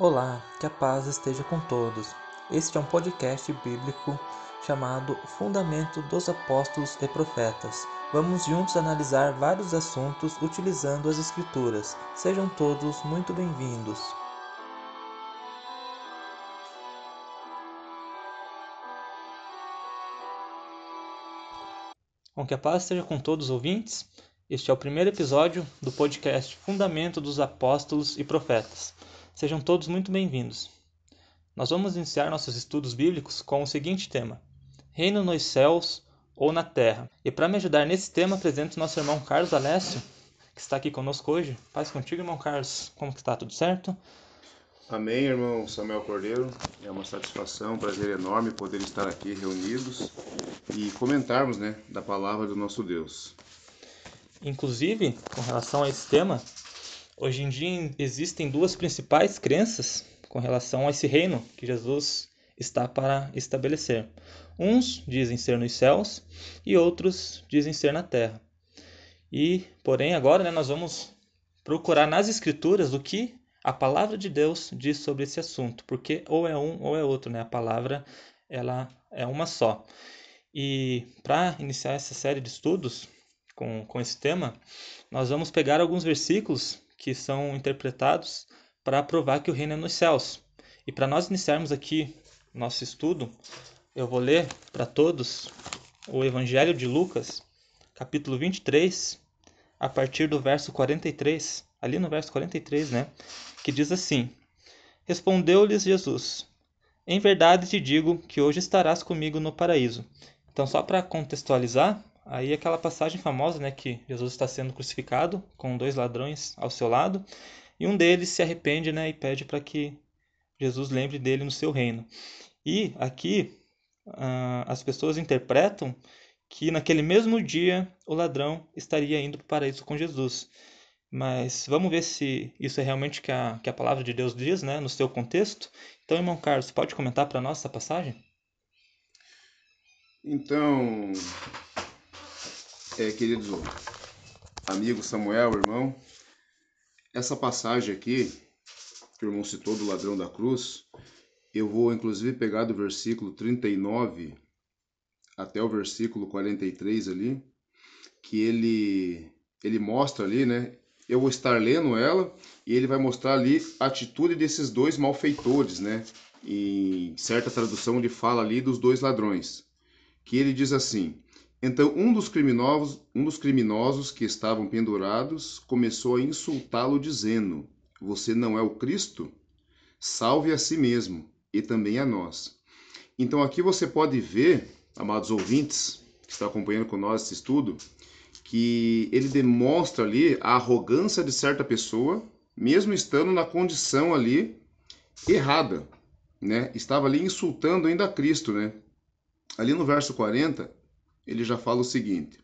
Olá, que a paz esteja com todos. Este é um podcast bíblico chamado Fundamento dos Apóstolos e Profetas. Vamos juntos analisar vários assuntos utilizando as Escrituras. Sejam todos muito bem-vindos. Bom, que a paz esteja com todos os ouvintes. Este é o primeiro episódio do podcast Fundamento dos Apóstolos e Profetas. Sejam todos muito bem-vindos. Nós vamos iniciar nossos estudos bíblicos com o seguinte tema: Reino nos céus ou na terra. E para me ajudar nesse tema, apresento nosso irmão Carlos Alessio, que está aqui conosco hoje. Paz contigo, irmão Carlos. Como está? Tudo certo? Amém, irmão Samuel Cordeiro. É uma satisfação, um prazer enorme poder estar aqui reunidos e comentarmos, né, da palavra do nosso Deus. Inclusive, com relação a esse tema, hoje em dia existem duas principais crenças com relação a esse reino que Jesus está para estabelecer. Uns dizem ser nos céus e outros dizem ser na terra. E, porém, agora né, nós vamos procurar nas escrituras o que a palavra de Deus diz sobre esse assunto, porque ou é um ou é outro, né? A palavra ela é uma só. E para iniciar essa série de estudos com, com esse tema, nós vamos pegar alguns versículos que são interpretados para provar que o reino é nos céus. E para nós iniciarmos aqui nosso estudo, eu vou ler para todos o Evangelho de Lucas, capítulo 23, a partir do verso 43, ali no verso 43, né? Que diz assim: Respondeu-lhes Jesus: Em verdade te digo que hoje estarás comigo no paraíso. Então, só para contextualizar, aí aquela passagem famosa, né, que Jesus está sendo crucificado com dois ladrões ao seu lado, e um deles se arrepende, né, e pede para que Jesus lembre dele no seu reino. E aqui uh, as pessoas interpretam que naquele mesmo dia o ladrão estaria indo para o paraíso com Jesus. Mas vamos ver se isso é realmente que a, que a palavra de Deus diz, né, no seu contexto. Então, irmão Carlos, pode comentar para nós essa passagem? Então, é, querido amigo Samuel, irmão, essa passagem aqui, que o irmão citou do ladrão da cruz, eu vou inclusive pegar do versículo 39 até o versículo 43 ali, que ele ele mostra ali, né? Eu vou estar lendo ela e ele vai mostrar ali a atitude desses dois malfeitores, né? Em certa tradução ele fala ali dos dois ladrões, que ele diz assim: então um dos criminosos, um dos criminosos que estavam pendurados começou a insultá-lo dizendo: Você não é o Cristo? Salve a si mesmo e também a nós. Então aqui você pode ver, amados ouvintes, que estão acompanhando com nós esse estudo, que ele demonstra ali a arrogância de certa pessoa, mesmo estando na condição ali errada, né? Estava ali insultando ainda a Cristo, né? Ali no verso 40, ele já fala o seguinte: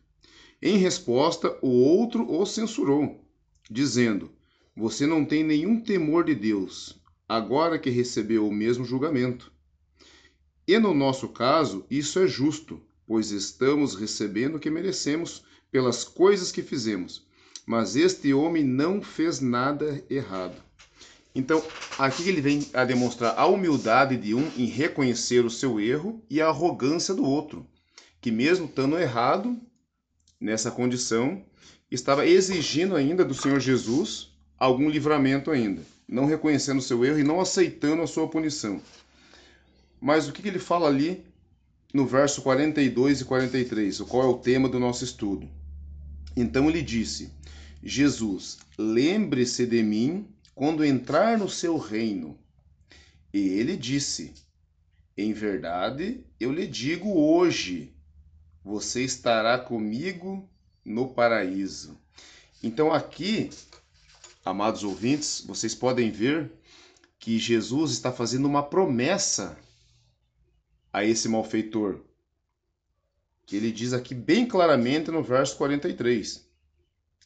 Em resposta, o outro o censurou, dizendo: Você não tem nenhum temor de Deus, agora que recebeu o mesmo julgamento. E no nosso caso, isso é justo, pois estamos recebendo o que merecemos pelas coisas que fizemos. Mas este homem não fez nada errado. Então, aqui ele vem a demonstrar a humildade de um em reconhecer o seu erro e a arrogância do outro que mesmo estando errado nessa condição, estava exigindo ainda do Senhor Jesus algum livramento ainda, não reconhecendo o seu erro e não aceitando a sua punição. Mas o que, que ele fala ali no verso 42 e 43, qual é o tema do nosso estudo? Então ele disse: Jesus, lembre-se de mim quando entrar no seu reino. E ele disse: Em verdade, eu lhe digo hoje, você estará comigo no paraíso. Então, aqui, amados ouvintes, vocês podem ver que Jesus está fazendo uma promessa a esse malfeitor. Que ele diz aqui bem claramente no verso 43.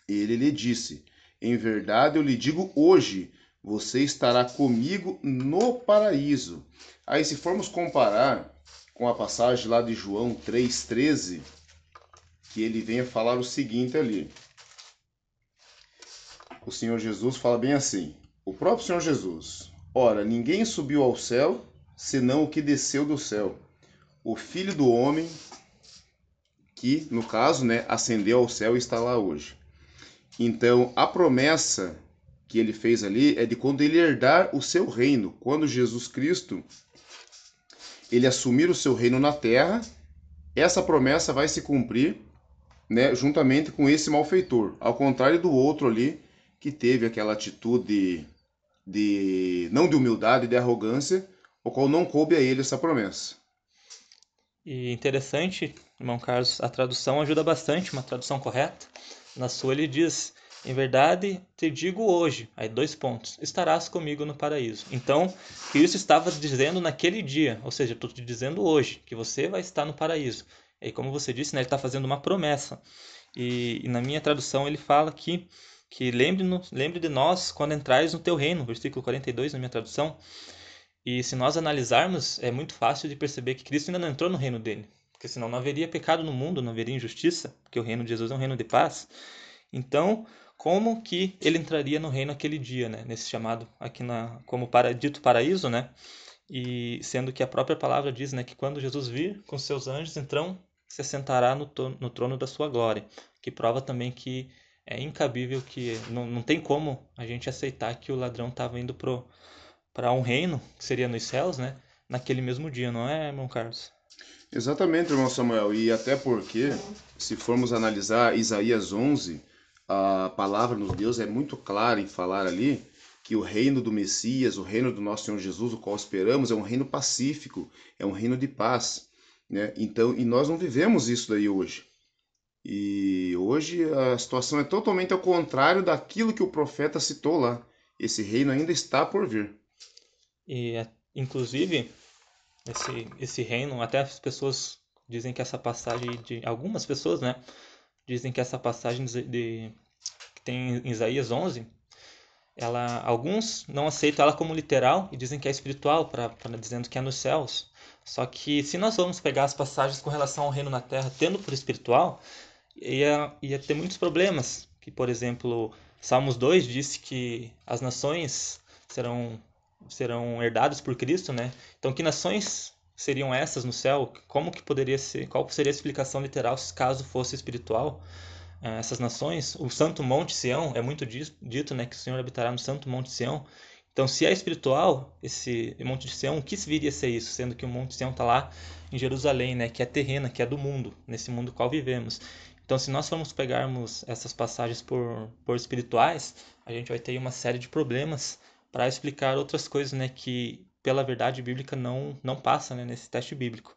Ele lhe disse: Em verdade eu lhe digo hoje, você estará comigo no paraíso. Aí, se formos comparar com a passagem lá de João 3,13, que ele vem a falar o seguinte ali. O Senhor Jesus fala bem assim: o próprio Senhor Jesus, Ora, ninguém subiu ao céu, senão o que desceu do céu, o Filho do Homem, que, no caso, né, ascendeu ao céu e está lá hoje. Então, a promessa que ele fez ali é de quando ele herdar o seu reino, quando Jesus Cristo ele assumir o seu reino na terra, essa promessa vai se cumprir, né, juntamente com esse malfeitor, ao contrário do outro ali que teve aquela atitude de não de humildade, de arrogância, o qual não coube a ele essa promessa. E interessante, irmão Carlos, a tradução ajuda bastante, uma tradução correta. Na sua ele diz: Em verdade te digo hoje, aí dois pontos, estarás comigo no paraíso. Então, Cristo estava dizendo naquele dia, ou seja, estou te dizendo hoje, que você vai estar no paraíso. E como você disse, né, ele está fazendo uma promessa. E, e, na minha tradução ele fala que, que lembre, lembre de nós quando entrais no teu reino, versículo 42 na minha tradução. E se nós analisarmos, é muito fácil de perceber que Cristo ainda não entrou no reino dele. Porque senão não haveria pecado no mundo, não haveria injustiça, porque o reino de Jesus é um reino de paz. Então, como que ele entraria no reino aquele dia, né? Nesse chamado aqui na como para, dito paraíso, né? E sendo que a própria palavra diz, né, que quando Jesus vir com seus anjos, então se assentará no, no trono da sua glória, que prova também que é incabível que não, não tem como a gente aceitar que o ladrão estava indo pro para um reino, que seria nos céus, né? Naquele mesmo dia, não é, irmão Carlos? Exatamente, irmão Samuel. E até porque, se formos analisar Isaías 11, a palavra de Deus é muito clara em falar ali que o reino do Messias, o reino do nosso Senhor Jesus, o qual esperamos, é um reino pacífico, é um reino de paz. Né? Então, e nós não vivemos isso daí hoje. E hoje a situação é totalmente ao contrário daquilo que o profeta citou lá. Esse reino ainda está por vir. E, inclusive, esse, esse reino, até as pessoas dizem que essa passagem de. Algumas pessoas, né? Dizem que essa passagem de, de que tem em Isaías 11, ela, alguns não aceitam ela como literal e dizem que é espiritual, pra, dizendo que é nos céus. Só que se nós vamos pegar as passagens com relação ao reino na terra, tendo por espiritual, ia, ia ter muitos problemas. Que, por exemplo, Salmos 2 disse que as nações serão serão herdados por Cristo, né? Então, que nações seriam essas no céu? Como que poderia ser? Qual seria a explicação literal caso fosse espiritual? Eh, essas nações, o Santo Monte Sião é muito dito, né, que o Senhor habitará no Santo Monte Sião. Então, se é espiritual esse Monte de Sião, o que viria a ser isso? Sendo que o Monte Sião está lá em Jerusalém, né, que é terrena, que é do mundo, nesse mundo qual vivemos. Então, se nós formos pegarmos essas passagens por, por espirituais, a gente vai ter uma série de problemas para explicar outras coisas, né, que pela verdade bíblica não não passa, né, nesse teste bíblico.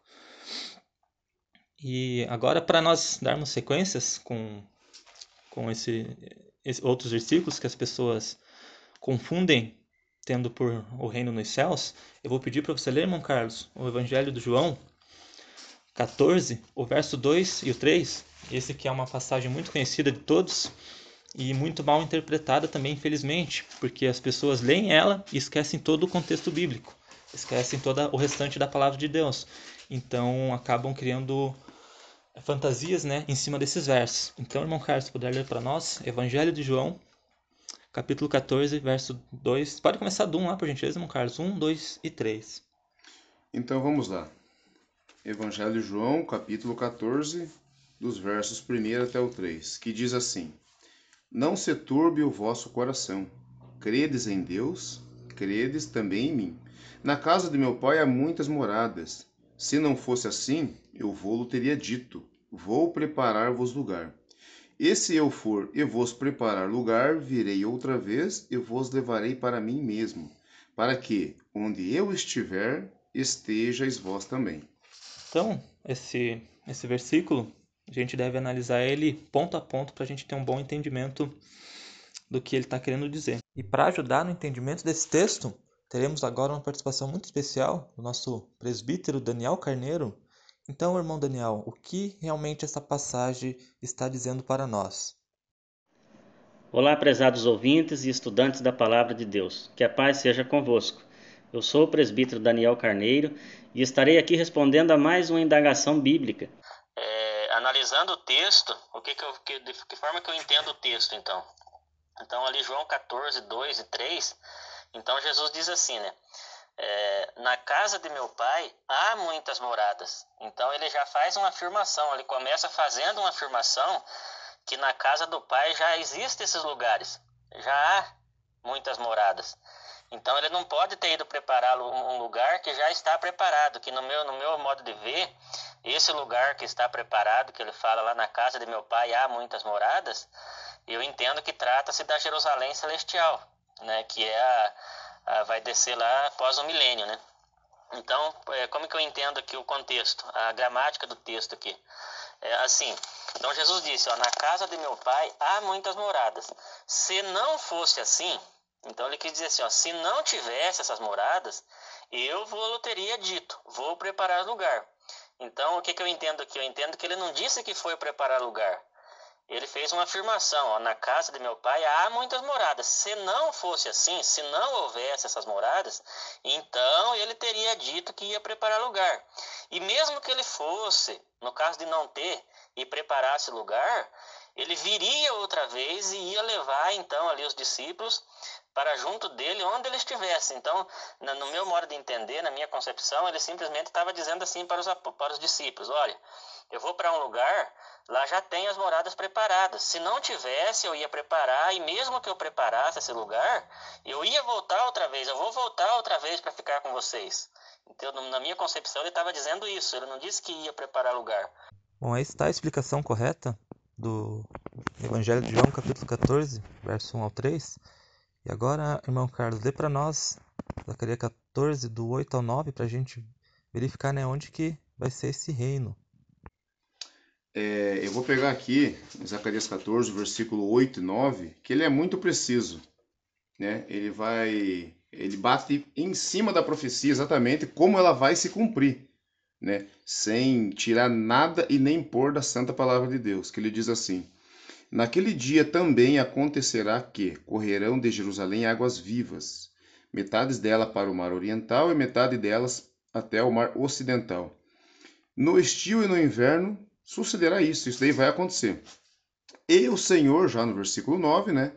E agora para nós darmos sequências com com esse, esse, outros versículos que as pessoas confundem tendo por o reino nos céus, eu vou pedir para você ler, irmão Carlos, o Evangelho do João 14, o verso 2 e o 3. Esse que é uma passagem muito conhecida de todos e muito mal interpretada também, infelizmente, porque as pessoas leem ela e esquecem todo o contexto bíblico, esquecem todo o restante da palavra de Deus. Então acabam criando fantasias né, em cima desses versos. Então, irmão Carlos, se puder ler para nós, Evangelho de João, capítulo 14, verso 2. Pode começar do 1 lá, por gentileza, irmão Carlos. 1, 2 e 3. Então vamos lá. Evangelho de João, capítulo 14, dos versos 1 até o 3, que diz assim: não se turbe o vosso coração. Credes em Deus, credes também em mim. Na casa de meu pai há muitas moradas. Se não fosse assim, eu vou-lo teria dito: Vou preparar-vos lugar. E se eu for e vos preparar lugar, virei outra vez e vos levarei para mim mesmo, para que, onde eu estiver, estejais vós também. Então, esse, esse versículo a gente deve analisar ele ponto a ponto para a gente ter um bom entendimento do que ele está querendo dizer. E para ajudar no entendimento desse texto, teremos agora uma participação muito especial do nosso presbítero Daniel Carneiro. Então, irmão Daniel, o que realmente essa passagem está dizendo para nós? Olá, prezados ouvintes e estudantes da Palavra de Deus. Que a paz seja convosco. Eu sou o presbítero Daniel Carneiro e estarei aqui respondendo a mais uma indagação bíblica analisando o texto, o que, que, eu, que de que forma que eu entendo o texto então? Então ali João 14, 2 e 3, Então Jesus diz assim, né? É, na casa de meu pai há muitas moradas. Então ele já faz uma afirmação, ele começa fazendo uma afirmação que na casa do pai já existem esses lugares, já há muitas moradas. Então ele não pode ter ido preparar um lugar que já está preparado, que no meu, no meu modo de ver, esse lugar que está preparado, que ele fala lá na casa de meu pai há muitas moradas, eu entendo que trata-se da Jerusalém celestial, né, que é a, ah, vai descer lá após o milênio, né? Então, é, como que eu entendo aqui o contexto, a gramática do texto aqui? É assim, então Jesus disse, ó, na casa de meu pai há muitas moradas. Se não fosse assim, então ele quis dizer assim, ó, se não tivesse essas moradas, eu vou teria dito, vou preparar lugar. Então, o que, que eu entendo aqui? Eu entendo que ele não disse que foi preparar lugar ele fez uma afirmação: ó, na casa de meu pai há muitas moradas. Se não fosse assim, se não houvesse essas moradas, então ele teria dito que ia preparar lugar. E mesmo que ele fosse, no caso de não ter e preparasse lugar, ele viria outra vez e ia levar então ali os discípulos para junto dele onde ele estivesse. Então, no meu modo de entender, na minha concepção, ele simplesmente estava dizendo assim para os, para os discípulos: olha, eu vou para um lugar Lá já tem as moradas preparadas. Se não tivesse, eu ia preparar, e mesmo que eu preparasse esse lugar, eu ia voltar outra vez. Eu vou voltar outra vez para ficar com vocês. Então, na minha concepção, ele estava dizendo isso. Ele não disse que ia preparar lugar. Bom, aí está a explicação correta do Evangelho de João, capítulo 14, verso 1 ao 3. E agora, irmão Carlos, lê para nós Zacarias 14, do 8 ao 9, para a gente verificar né, onde que vai ser esse reino. É, eu vou pegar aqui Zacarias 14, versículo 8 e 9, que ele é muito preciso. Né? Ele vai. Ele bate em cima da profecia exatamente como ela vai se cumprir. Né? Sem tirar nada e nem pôr da santa palavra de Deus. Que ele diz assim: Naquele dia também acontecerá que correrão de Jerusalém águas vivas, metades dela para o mar oriental e metade delas até o mar ocidental. No estio e no inverno sucederá isso, isso daí vai acontecer. E o Senhor, já no versículo 9, né?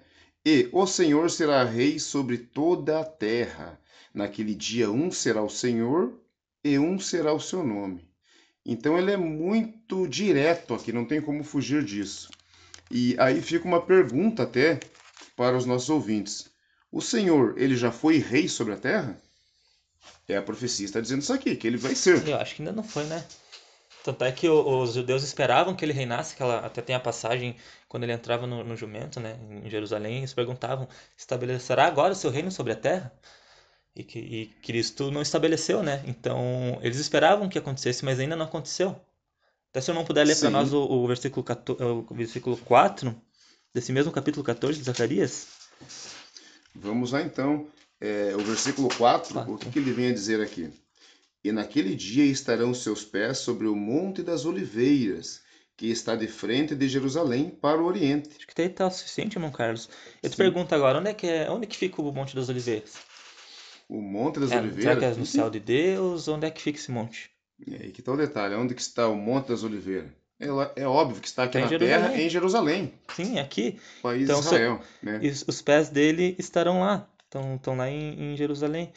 E o Senhor será rei sobre toda a terra. Naquele dia, um será o Senhor e um será o seu nome. Então ele é muito direto aqui, não tem como fugir disso. E aí fica uma pergunta até para os nossos ouvintes. O Senhor, ele já foi rei sobre a terra? É a profecia está dizendo isso aqui, que ele vai ser. Eu acho que ainda não foi, né? Tanto é que os judeus esperavam que ele reinasse, que ela até tem a passagem quando ele entrava no, no jumento, né, em Jerusalém, eles perguntavam: estabelecerá agora o seu reino sobre a terra? E, que, e Cristo não estabeleceu, né? Então eles esperavam que acontecesse, mas ainda não aconteceu. Até se eu não puder ler para nós o, o, versículo 14, o versículo 4 desse mesmo capítulo 14 de Zacarias. Vamos lá então. É, o versículo 4, 4. o que, que ele vem a dizer aqui? E naquele dia estarão seus pés sobre o Monte das Oliveiras, que está de frente de Jerusalém para o Oriente. Acho que daí está o suficiente, irmão Carlos. Eu te Sim. pergunto agora, onde é, que é, onde que fica o Monte das Oliveiras? O Monte das é, Oliveiras? Será que é no céu de Deus? Onde é que fica esse monte? E aí que está o detalhe, onde que está o Monte das Oliveiras? É, é óbvio que está aqui está na terra, em Jerusalém. Sim, aqui. País então, Israel. Né? Os pés dele estarão lá, estão, estão lá em, em Jerusalém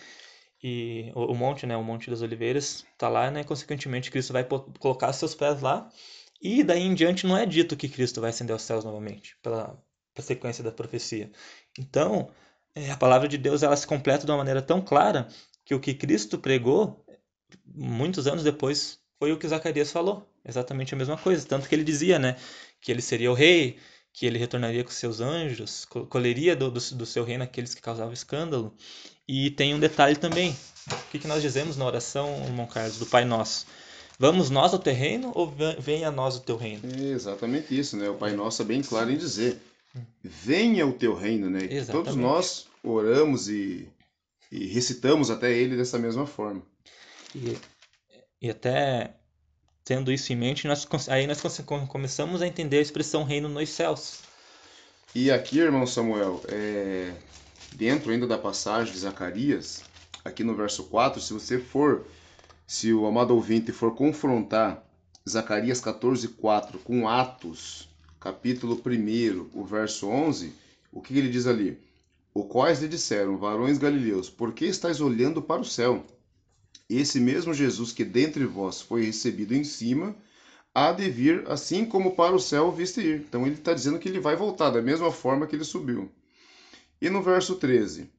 e o, o, monte, né, o Monte das Oliveiras, está lá, né, consequentemente Cristo vai colocar seus pés lá, e daí em diante não é dito que Cristo vai ascender aos céus novamente, pela, pela sequência da profecia. Então, é, a palavra de Deus ela se completa de uma maneira tão clara que o que Cristo pregou, muitos anos depois, foi o que Zacarias falou, exatamente a mesma coisa, tanto que ele dizia, né, que ele seria o rei, que ele retornaria com seus anjos, colheria do, do, do seu reino aqueles que causavam escândalo. E tem um detalhe também. O que, que nós dizemos na oração, irmão Carlos, do Pai Nosso? Vamos nós ao terreno ou venha a nós o teu reino? É exatamente isso, né? O Pai Nosso é bem claro em dizer: venha o teu reino, né? Todos nós oramos e, e recitamos até ele dessa mesma forma. E, e até tendo isso em mente, nós, aí nós começamos a entender a expressão reino nos céus. E aqui, irmão Samuel, é, dentro ainda da passagem de Zacarias, aqui no verso 4, se você for, se o amado ouvinte for confrontar Zacarias 14, 4 com Atos, capítulo 1, o verso 11, o que ele diz ali? o quais lhe disseram, varões galileus, por que estáis olhando para o céu? Esse mesmo Jesus que dentre vós foi recebido em cima, há de vir assim como para o céu viste ir. Então ele está dizendo que ele vai voltar da mesma forma que ele subiu. E no verso 13,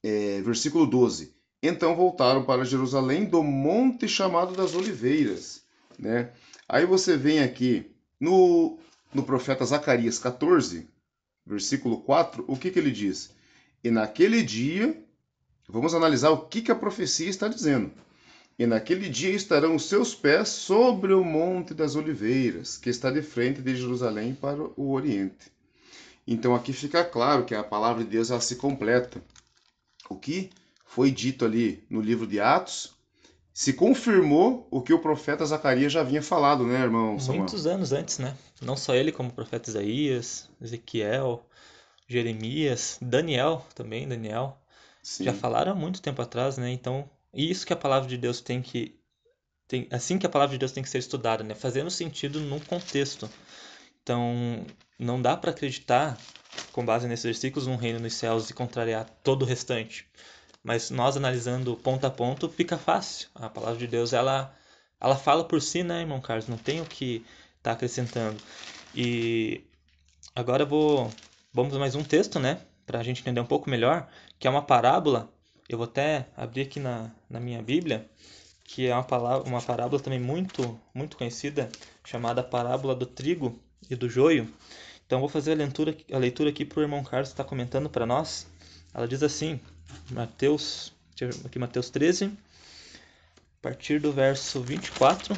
é, versículo 12: Então voltaram para Jerusalém do monte chamado das Oliveiras. Né? Aí você vem aqui no, no profeta Zacarias 14, versículo 4, o que, que ele diz? E naquele dia Vamos analisar o que, que a profecia está dizendo. E naquele dia estarão os seus pés sobre o Monte das Oliveiras, que está de frente de Jerusalém para o Oriente. Então aqui fica claro que a palavra de Deus ela se completa. O que foi dito ali no livro de Atos se confirmou o que o profeta Zacarias já havia falado, né, irmão Samuel? Muitos anos antes, né? Não só ele, como o profeta Isaías, Ezequiel, Jeremias, Daniel também, Daniel. Sim. já falaram há muito tempo atrás, né? Então, isso que a palavra de Deus tem que tem, assim que a palavra de Deus tem que ser estudada, né? Fazendo sentido num contexto. Então, não dá para acreditar com base nesses versículos num reino nos céus e contrariar todo o restante. Mas nós analisando ponto a ponto fica fácil. A palavra de Deus ela ela fala por si, né, irmão Carlos? Não tem o que tá acrescentando. E agora vou vamos mais um texto, né, para a gente entender um pouco melhor que é uma parábola. Eu vou até abrir aqui na, na minha Bíblia, que é uma, palavra, uma parábola também muito, muito conhecida, chamada Parábola do Trigo e do Joio. Então, vou fazer a leitura, a leitura aqui para o irmão Carlos estar tá comentando para nós. Ela diz assim, Mateus, aqui Mateus 13, a partir do verso 24.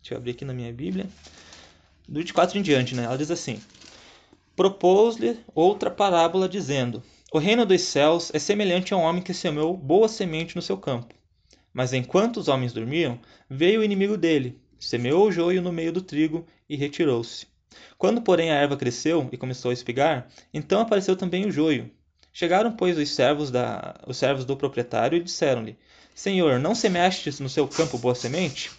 Deixa eu abrir aqui na minha Bíblia. Do 24 em diante, né? Ela diz assim: Propôs-lhe outra parábola, dizendo: o reino dos céus é semelhante a um homem que semeou boa semente no seu campo. Mas enquanto os homens dormiam, veio o inimigo dele, semeou o joio no meio do trigo e retirou-se. Quando, porém, a erva cresceu e começou a espigar, então apareceu também o joio. Chegaram, pois, os servos, da, os servos do proprietário e disseram-lhe: Senhor, não semeastes no seu campo boa semente?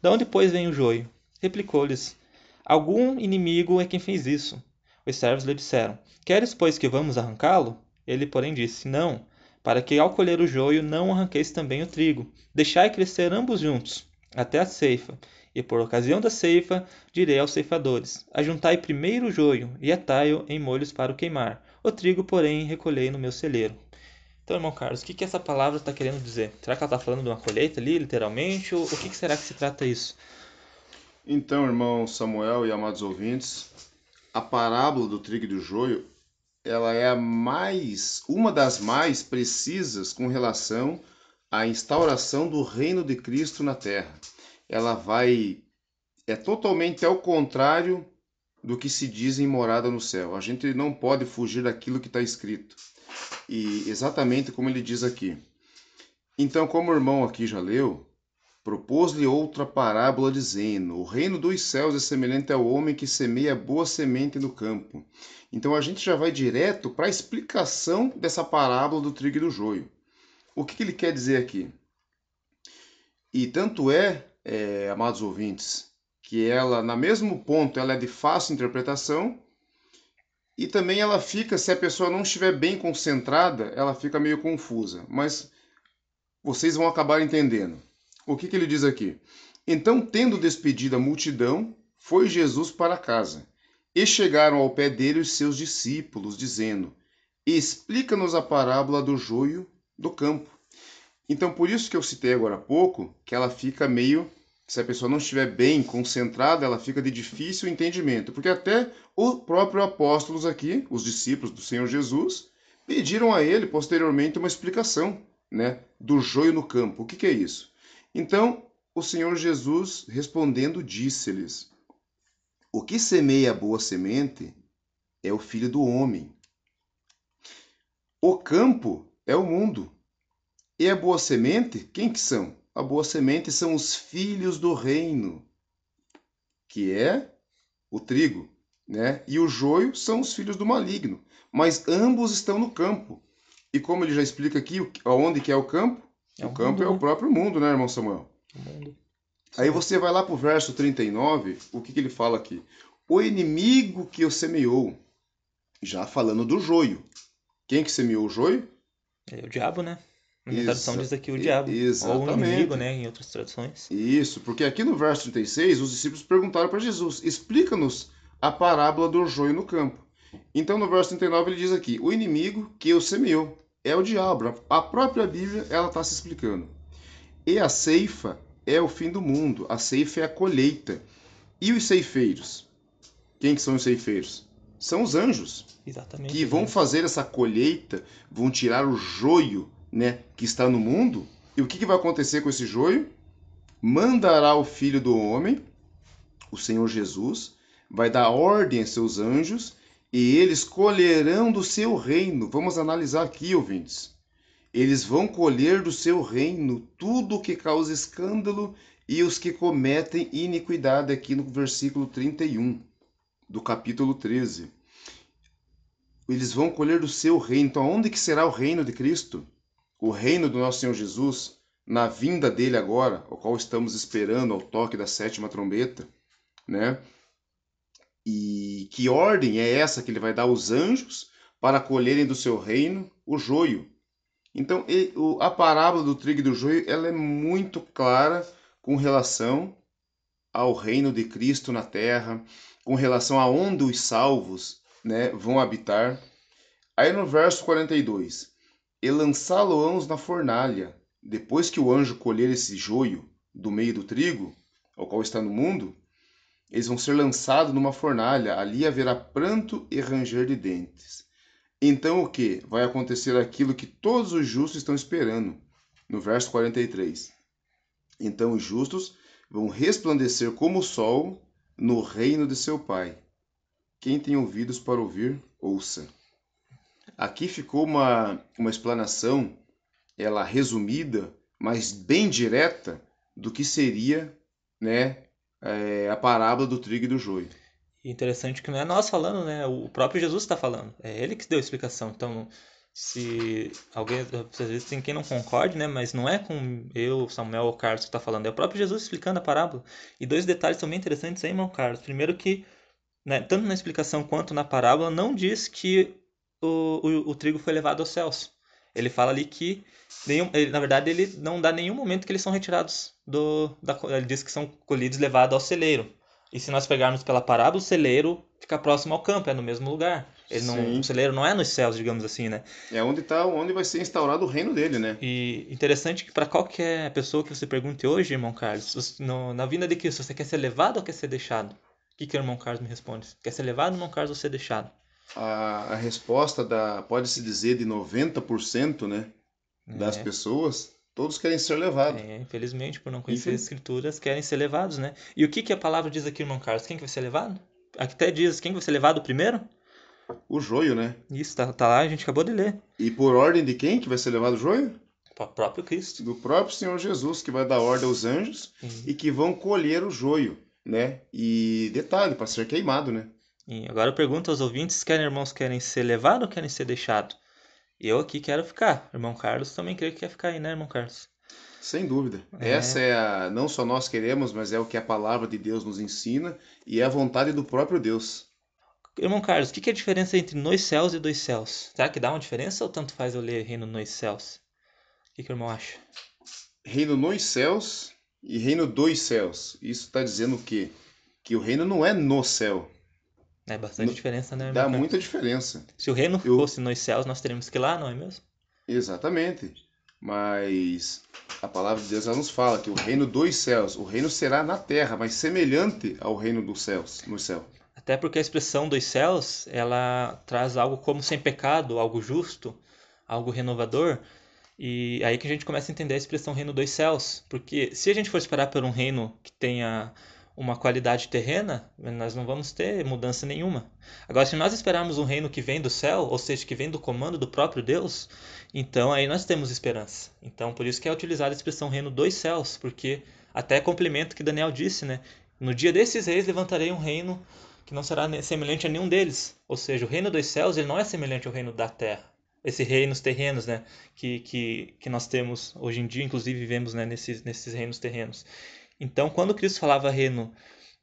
De onde, pois, vem o joio? Replicou-lhes: Algum inimigo é quem fez isso. Os servos lhe disseram: Queres, pois, que vamos arrancá-lo? Ele, porém, disse: Não, para que ao colher o joio não arranqueis também o trigo. Deixai crescer ambos juntos, até a ceifa. E por ocasião da ceifa, direi aos ceifadores: Ajuntai primeiro o joio e atai-o em molhos para o queimar. O trigo, porém, recolhei no meu celeiro. Então, irmão Carlos, o que, que essa palavra está querendo dizer? Será que ela está falando de uma colheita ali, literalmente? Ou o que, que será que se trata isso? Então, irmão Samuel e amados ouvintes, a parábola do trigo e do joio ela é a mais, uma das mais precisas com relação à instauração do reino de Cristo na Terra. Ela vai é totalmente ao contrário do que se diz em morada no céu. A gente não pode fugir daquilo que está escrito. E exatamente como ele diz aqui. Então, como o irmão aqui já leu, propôs-lhe outra parábola dizendo: O reino dos céus é semelhante ao homem que semeia boa semente no campo. Então a gente já vai direto para a explicação dessa parábola do trigo e do joio. O que, que ele quer dizer aqui? E tanto é, é, amados ouvintes, que ela, na mesmo ponto, ela é de fácil interpretação e também ela fica, se a pessoa não estiver bem concentrada, ela fica meio confusa. Mas vocês vão acabar entendendo. O que, que ele diz aqui? Então, tendo despedido a multidão, foi Jesus para casa e chegaram ao pé dele os seus discípulos, dizendo: Explica-nos a parábola do joio do campo. Então, por isso que eu citei agora há pouco, que ela fica meio. Se a pessoa não estiver bem concentrada, ela fica de difícil entendimento. Porque até o próprio apóstolos aqui, os discípulos do Senhor Jesus, pediram a ele posteriormente uma explicação né, do joio no campo. O que, que é isso? Então, o Senhor Jesus respondendo disse-lhes: o que semeia a boa semente é o filho do homem. O campo é o mundo. E a boa semente, quem que são? A boa semente são os filhos do reino, que é o trigo, né? E o joio são os filhos do maligno. Mas ambos estão no campo. E como ele já explica aqui, aonde que é o campo? É o, o campo mundo, é o né? próprio mundo, né, irmão Samuel? O mundo. Aí você vai lá para o verso 39, o que, que ele fala aqui? O inimigo que o semeou, já falando do joio. Quem que semeou o joio? É o diabo, né? Na Exa- tradução diz aqui o diabo. Ou o exatamente. inimigo, né? Em outras traduções. Isso, porque aqui no verso 36, os discípulos perguntaram para Jesus: explica-nos a parábola do joio no campo. Então, no verso 39, ele diz aqui: o inimigo que o semeou é o diabo. A própria Bíblia ela está se explicando. E a ceifa é o fim do mundo, a ceifa é a colheita. E os ceifeiros? Quem que são os ceifeiros? São os anjos Exatamente. que vão fazer essa colheita, vão tirar o joio, né, que está no mundo. E o que, que vai acontecer com esse joio? Mandará o Filho do Homem, o Senhor Jesus, vai dar ordem a seus anjos e eles colherão do seu reino. Vamos analisar aqui, ouvintes. Eles vão colher do seu reino tudo o que causa escândalo e os que cometem iniquidade, aqui no versículo 31 do capítulo 13 eles vão colher do seu reino. Então, onde que será o reino de Cristo? O reino do nosso Senhor Jesus, na vinda dele agora, o qual estamos esperando ao toque da sétima trombeta, né? E que ordem é essa que ele vai dar aos anjos para colherem do seu reino o joio? Então, a parábola do trigo e do joio, ela é muito clara com relação ao reino de Cristo na terra, com relação a onde os salvos né, vão habitar. Aí no verso 42, e lançá-lo-ãos na fornalha, depois que o anjo colher esse joio do meio do trigo, ao qual está no mundo, eles vão ser lançados numa fornalha, ali haverá pranto e ranger de dentes. Então o que? Vai acontecer aquilo que todos os justos estão esperando, no verso 43. Então os justos vão resplandecer como o sol no reino de seu Pai. Quem tem ouvidos para ouvir, ouça. Aqui ficou uma, uma explanação, ela resumida, mas bem direta, do que seria né, é, a parábola do trigo e do joio. Interessante que não é nós falando, né? O próprio Jesus está falando. É ele que deu a explicação. Então, se alguém, às vezes tem quem não concorde, né? Mas não é com eu, Samuel ou Carlos que está falando. É o próprio Jesus explicando a parábola. E dois detalhes também interessantes aí, irmão Carlos. Primeiro que, né, tanto na explicação quanto na parábola, não diz que o, o, o trigo foi levado aos céus. Ele fala ali que, nenhum, ele, na verdade, ele não dá nenhum momento que eles são retirados do... Da, ele diz que são colhidos e levados ao celeiro. E se nós pegarmos pela parábola, o celeiro fica próximo ao campo, é no mesmo lugar. Ele não, Sim. o celeiro não é nos céus, digamos assim, né? É onde tá, onde vai ser instaurado o reino dele, né? E interessante que para qualquer pessoa que você pergunte hoje, irmão Carlos, no- na vinda de Cristo, você quer ser levado ou quer ser deixado? O que, que o irmão Carlos me responde? Quer ser levado, irmão Carlos, ou ser deixado? A, a resposta da, pode-se dizer, de 90% né, das É. pessoas, todos querem ser levados. É, infelizmente, por não conhecer as escrituras, querem ser levados, né? E o que, que a palavra diz aqui, irmão Carlos? Quem que vai ser levado? Aqui até diz quem que vai ser levado primeiro? O joio, né? Isso, tá, tá lá, a gente acabou de ler. E por ordem de quem que vai ser levado o joio? O próprio Cristo. Do próprio Senhor Jesus, que vai dar ordem aos anjos e que vão colher o joio, né? E detalhe, para ser queimado, né? E agora eu pergunto aos ouvintes, querem irmãos querem ser levados ou querem ser deixados? Eu aqui quero ficar. Irmão Carlos também creio que quer ficar aí, né, irmão Carlos? Sem dúvida. É. Essa é a. Não só nós queremos, mas é o que a palavra de Deus nos ensina e é a vontade do próprio Deus. Irmão Carlos, o que que é a diferença entre nos céus e dois céus? Será que dá uma diferença ou tanto faz eu ler reino nos céus? O que, que o irmão acha? Reino nos céus e reino dos céus. Isso está dizendo o quê? Que o reino não é no céu. É bastante No- diferença, né, Dá Carlos? muita diferença. Se o reino Eu- fosse nos céus, nós teríamos que ir lá, não é mesmo? Exatamente. Mas a palavra de Deus ela nos fala que o reino dos céus, o reino será na terra, mas semelhante ao reino dos céus, no céu. Até porque a expressão dos céus, ela traz algo como sem pecado, algo justo, algo renovador. E aí que a gente começa a entender a expressão reino dos céus. Porque se a gente for esperar por um reino que tenha uma qualidade terrena, nós não vamos ter mudança nenhuma. Agora, se nós esperarmos um reino que vem do céu, ou seja, que vem do comando do próprio Deus, então aí nós temos esperança. Então, por isso que é utilizada a expressão reino dos céus, porque até complemento o que Daniel disse, né? No dia desses reis levantarei um reino que não será semelhante a nenhum deles. Ou seja, o reino dos céus ele não é semelhante ao reino da terra. Esses reinos terrenos, né, que, que, que nós temos hoje em dia, inclusive vivemos né, nesses, nesses reinos terrenos. Então, quando Cristo falava reino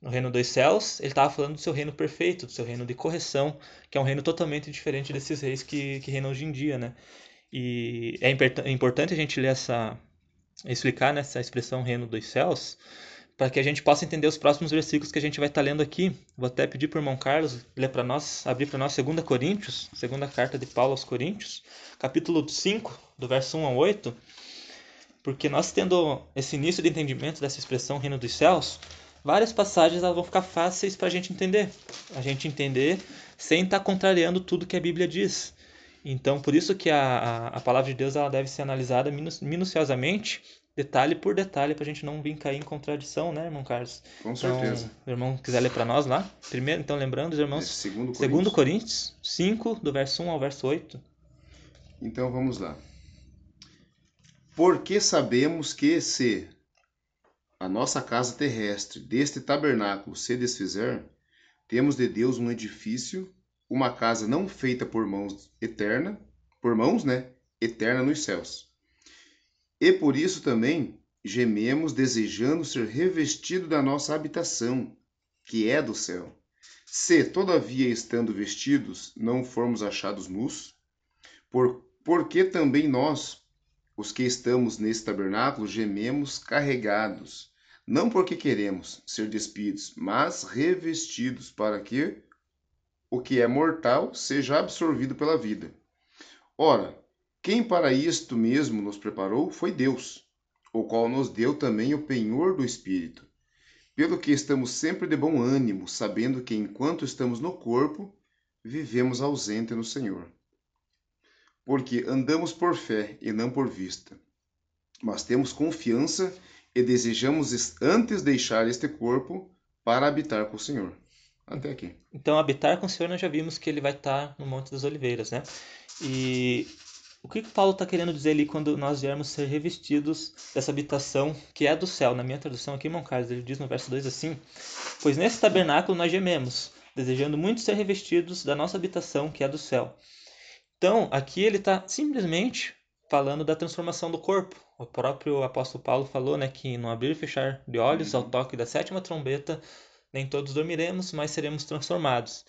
no reino dos céus, ele estava falando do seu reino perfeito, do seu reino de correção, que é um reino totalmente diferente desses reis que, que reinam hoje em dia, né? E é importante a gente ler essa, explicar nessa expressão reino dos céus, para que a gente possa entender os próximos versículos que a gente vai estar tá lendo aqui. Vou até pedir para o irmão Carlos ler para nós, abrir para nós 2 Coríntios, segunda carta de Paulo aos Coríntios, capítulo 5, do verso 1 ao 8, porque nós tendo esse início de entendimento dessa expressão reino dos céus, várias passagens elas vão ficar fáceis para a gente entender. A gente entender sem estar tá contrariando tudo que a Bíblia diz. Então, por isso que a, a, a palavra de Deus ela deve ser analisada minuciosamente, detalhe por detalhe, para a gente não vir cair em contradição, né, irmão Carlos? Com então, certeza. O irmão quiser ler para nós lá. Primeiro, então, lembrando, os irmãos, é segundo Coríntios. segundo Coríntios 5, do verso 1 ao verso 8. Então, vamos lá. Porque sabemos que se a nossa casa terrestre deste tabernáculo se desfizer, temos de Deus um edifício, uma casa não feita por mãos eterna, por mãos, né, eterna nos céus. E por isso também gememos desejando ser revestido da nossa habitação, que é do céu. Se, todavia, estando vestidos, não formos achados nus, por, porque também nós, os que estamos nesse tabernáculo, gememos carregados, não porque queremos ser despidos, mas revestidos para que o que é mortal seja absorvido pela vida. Ora, quem para isto mesmo nos preparou foi Deus, o qual nos deu também o penhor do Espírito. Pelo que estamos sempre de bom ânimo, sabendo que enquanto estamos no corpo, vivemos ausente no Senhor. Porque andamos por fé e não por vista. Mas temos confiança e desejamos antes deixar este corpo para habitar com o Senhor. Até aqui. Então, habitar com o Senhor, nós já vimos que ele vai estar no Monte das Oliveiras, né? E o que, que Paulo está querendo dizer ali quando nós viermos ser revestidos dessa habitação que é do céu? Na minha tradução aqui, irmão Carlos, ele diz no verso 2 assim: Pois nesse tabernáculo nós gememos, desejando muito ser revestidos da nossa habitação que é do céu. Então, aqui ele está simplesmente falando da transformação do corpo. O próprio apóstolo Paulo falou né, que no abrir e fechar de olhos, ao toque da sétima trombeta, nem todos dormiremos, mas seremos transformados.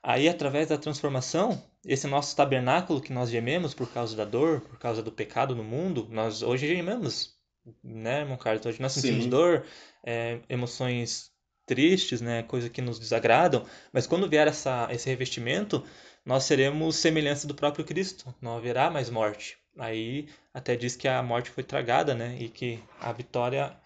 Aí, através da transformação, esse nosso tabernáculo que nós gememos por causa da dor, por causa do pecado no mundo, nós hoje gememos, né, irmão Carlos? Hoje nós sentimos Sim. dor, é, emoções tristes, né, coisas que nos desagradam, mas quando vier essa, esse revestimento, nós seremos semelhança do próprio Cristo, não haverá mais morte. Aí até diz que a morte foi tragada, né? E que a vitória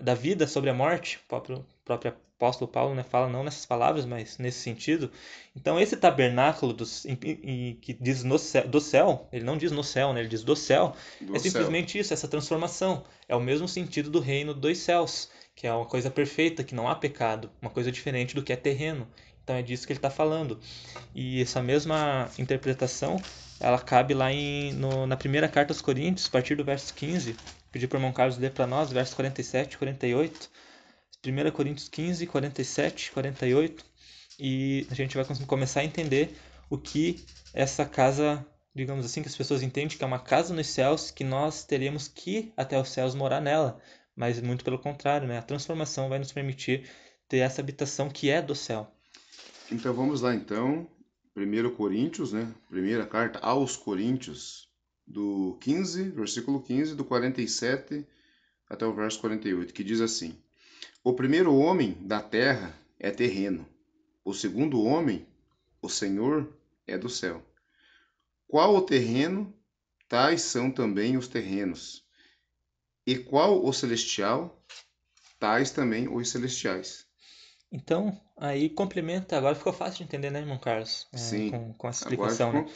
da vida sobre a morte, o próprio, próprio apóstolo Paulo né, fala não nessas palavras, mas nesse sentido. Então esse tabernáculo dos, em, em, que diz no céu, do céu, ele não diz no céu, né, ele diz do céu, do é simplesmente céu. isso, essa transformação. É o mesmo sentido do reino dos céus, que é uma coisa perfeita, que não há pecado, uma coisa diferente do que é terreno. Então é disso que ele está falando. E essa mesma interpretação ela cabe lá em, no, na primeira carta aos Coríntios, a partir do verso 15. Pedi para o irmão Carlos ler para nós, versos 47 e 48. 1 Coríntios 15, 47, 48. E a gente vai começar a entender o que essa casa, digamos assim, que as pessoas entendem que é uma casa nos céus, que nós teremos que ir até os céus morar nela. Mas muito pelo contrário, né? a transformação vai nos permitir ter essa habitação que é do céu. Então vamos lá então 1 Coríntios, né? Primeira carta aos Coríntios, do 15, versículo 15, do 47 até o verso 48, que diz assim: O primeiro homem da terra é terreno, o segundo homem, o Senhor, é do céu. Qual o terreno, tais são também os terrenos. E qual o celestial, tais também os celestiais. Então, aí complementa, agora ficou fácil de entender, né, irmão Carlos? É, Sim. Com, com essa explicação, né?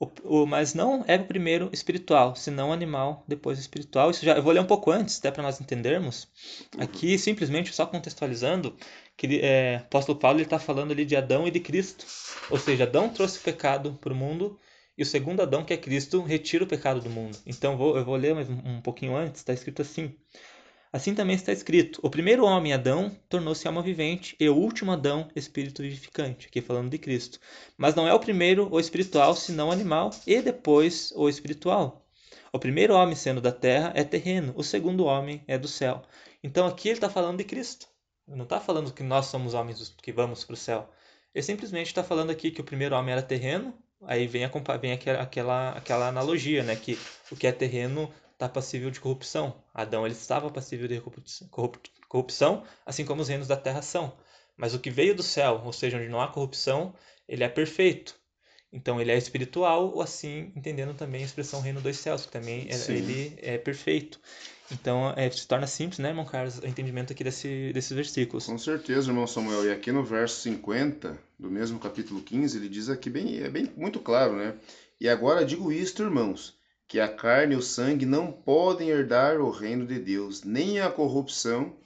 O, o, mas não é o primeiro espiritual, senão animal, depois espiritual. Isso já eu vou ler um pouco antes, até para nós entendermos. Aqui, simplesmente, só contextualizando, que é, apóstolo Paulo está falando ali de Adão e de Cristo. Ou seja, Adão trouxe o pecado para o mundo e o segundo Adão, que é Cristo, retira o pecado do mundo. Então vou, eu vou ler mais um, um pouquinho antes, está escrito assim. Assim também está escrito: o primeiro homem, Adão, tornou-se alma vivente, e o último Adão, espírito vivificante. Aqui falando de Cristo. Mas não é o primeiro o espiritual, senão animal, e depois o espiritual. O primeiro homem, sendo da terra, é terreno, o segundo homem é do céu. Então aqui ele está falando de Cristo. Não está falando que nós somos homens que vamos para o céu. Ele simplesmente está falando aqui que o primeiro homem era terreno, aí vem, a, vem aquela, aquela, aquela analogia, né? Que o que é terreno está passível de corrupção. Adão ele estava passível de corrupção, assim como os reinos da terra são. Mas o que veio do céu, ou seja, onde não há corrupção, ele é perfeito. Então ele é espiritual, ou assim entendendo também a expressão reino dos céus, que também é, ele é perfeito. Então é, se torna simples, né, irmão Carlos, o entendimento aqui desse, desses versículos. Com certeza, irmão Samuel. E aqui no verso 50 do mesmo capítulo 15, ele diz aqui bem, é bem muito claro, né? E agora digo isto, irmãos, que a carne e o sangue não podem herdar o reino de Deus, nem a corrupção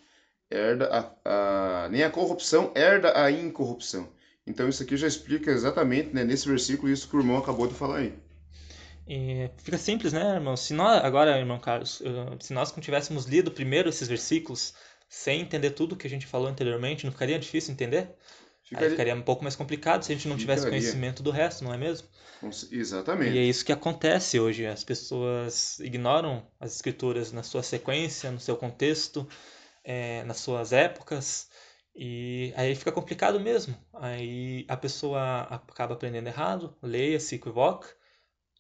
herda a, a nem a corrupção herda a incorrupção. Então isso aqui já explica exatamente, né, nesse versículo, isso que o irmão acabou de falar aí. E fica simples, né, irmão? Se nós, agora, irmão Carlos, se nós não tivéssemos lido primeiro esses versículos, sem entender tudo que a gente falou anteriormente, não ficaria difícil entender? Ficaria, Aí ficaria um pouco mais complicado se a gente não tivesse ficaria. conhecimento do resto, não é mesmo? Exatamente. E é isso que acontece hoje. As pessoas ignoram as escrituras na sua sequência, no seu contexto, é, nas suas épocas, e aí fica complicado mesmo. Aí a pessoa acaba aprendendo errado, leia, se equivoca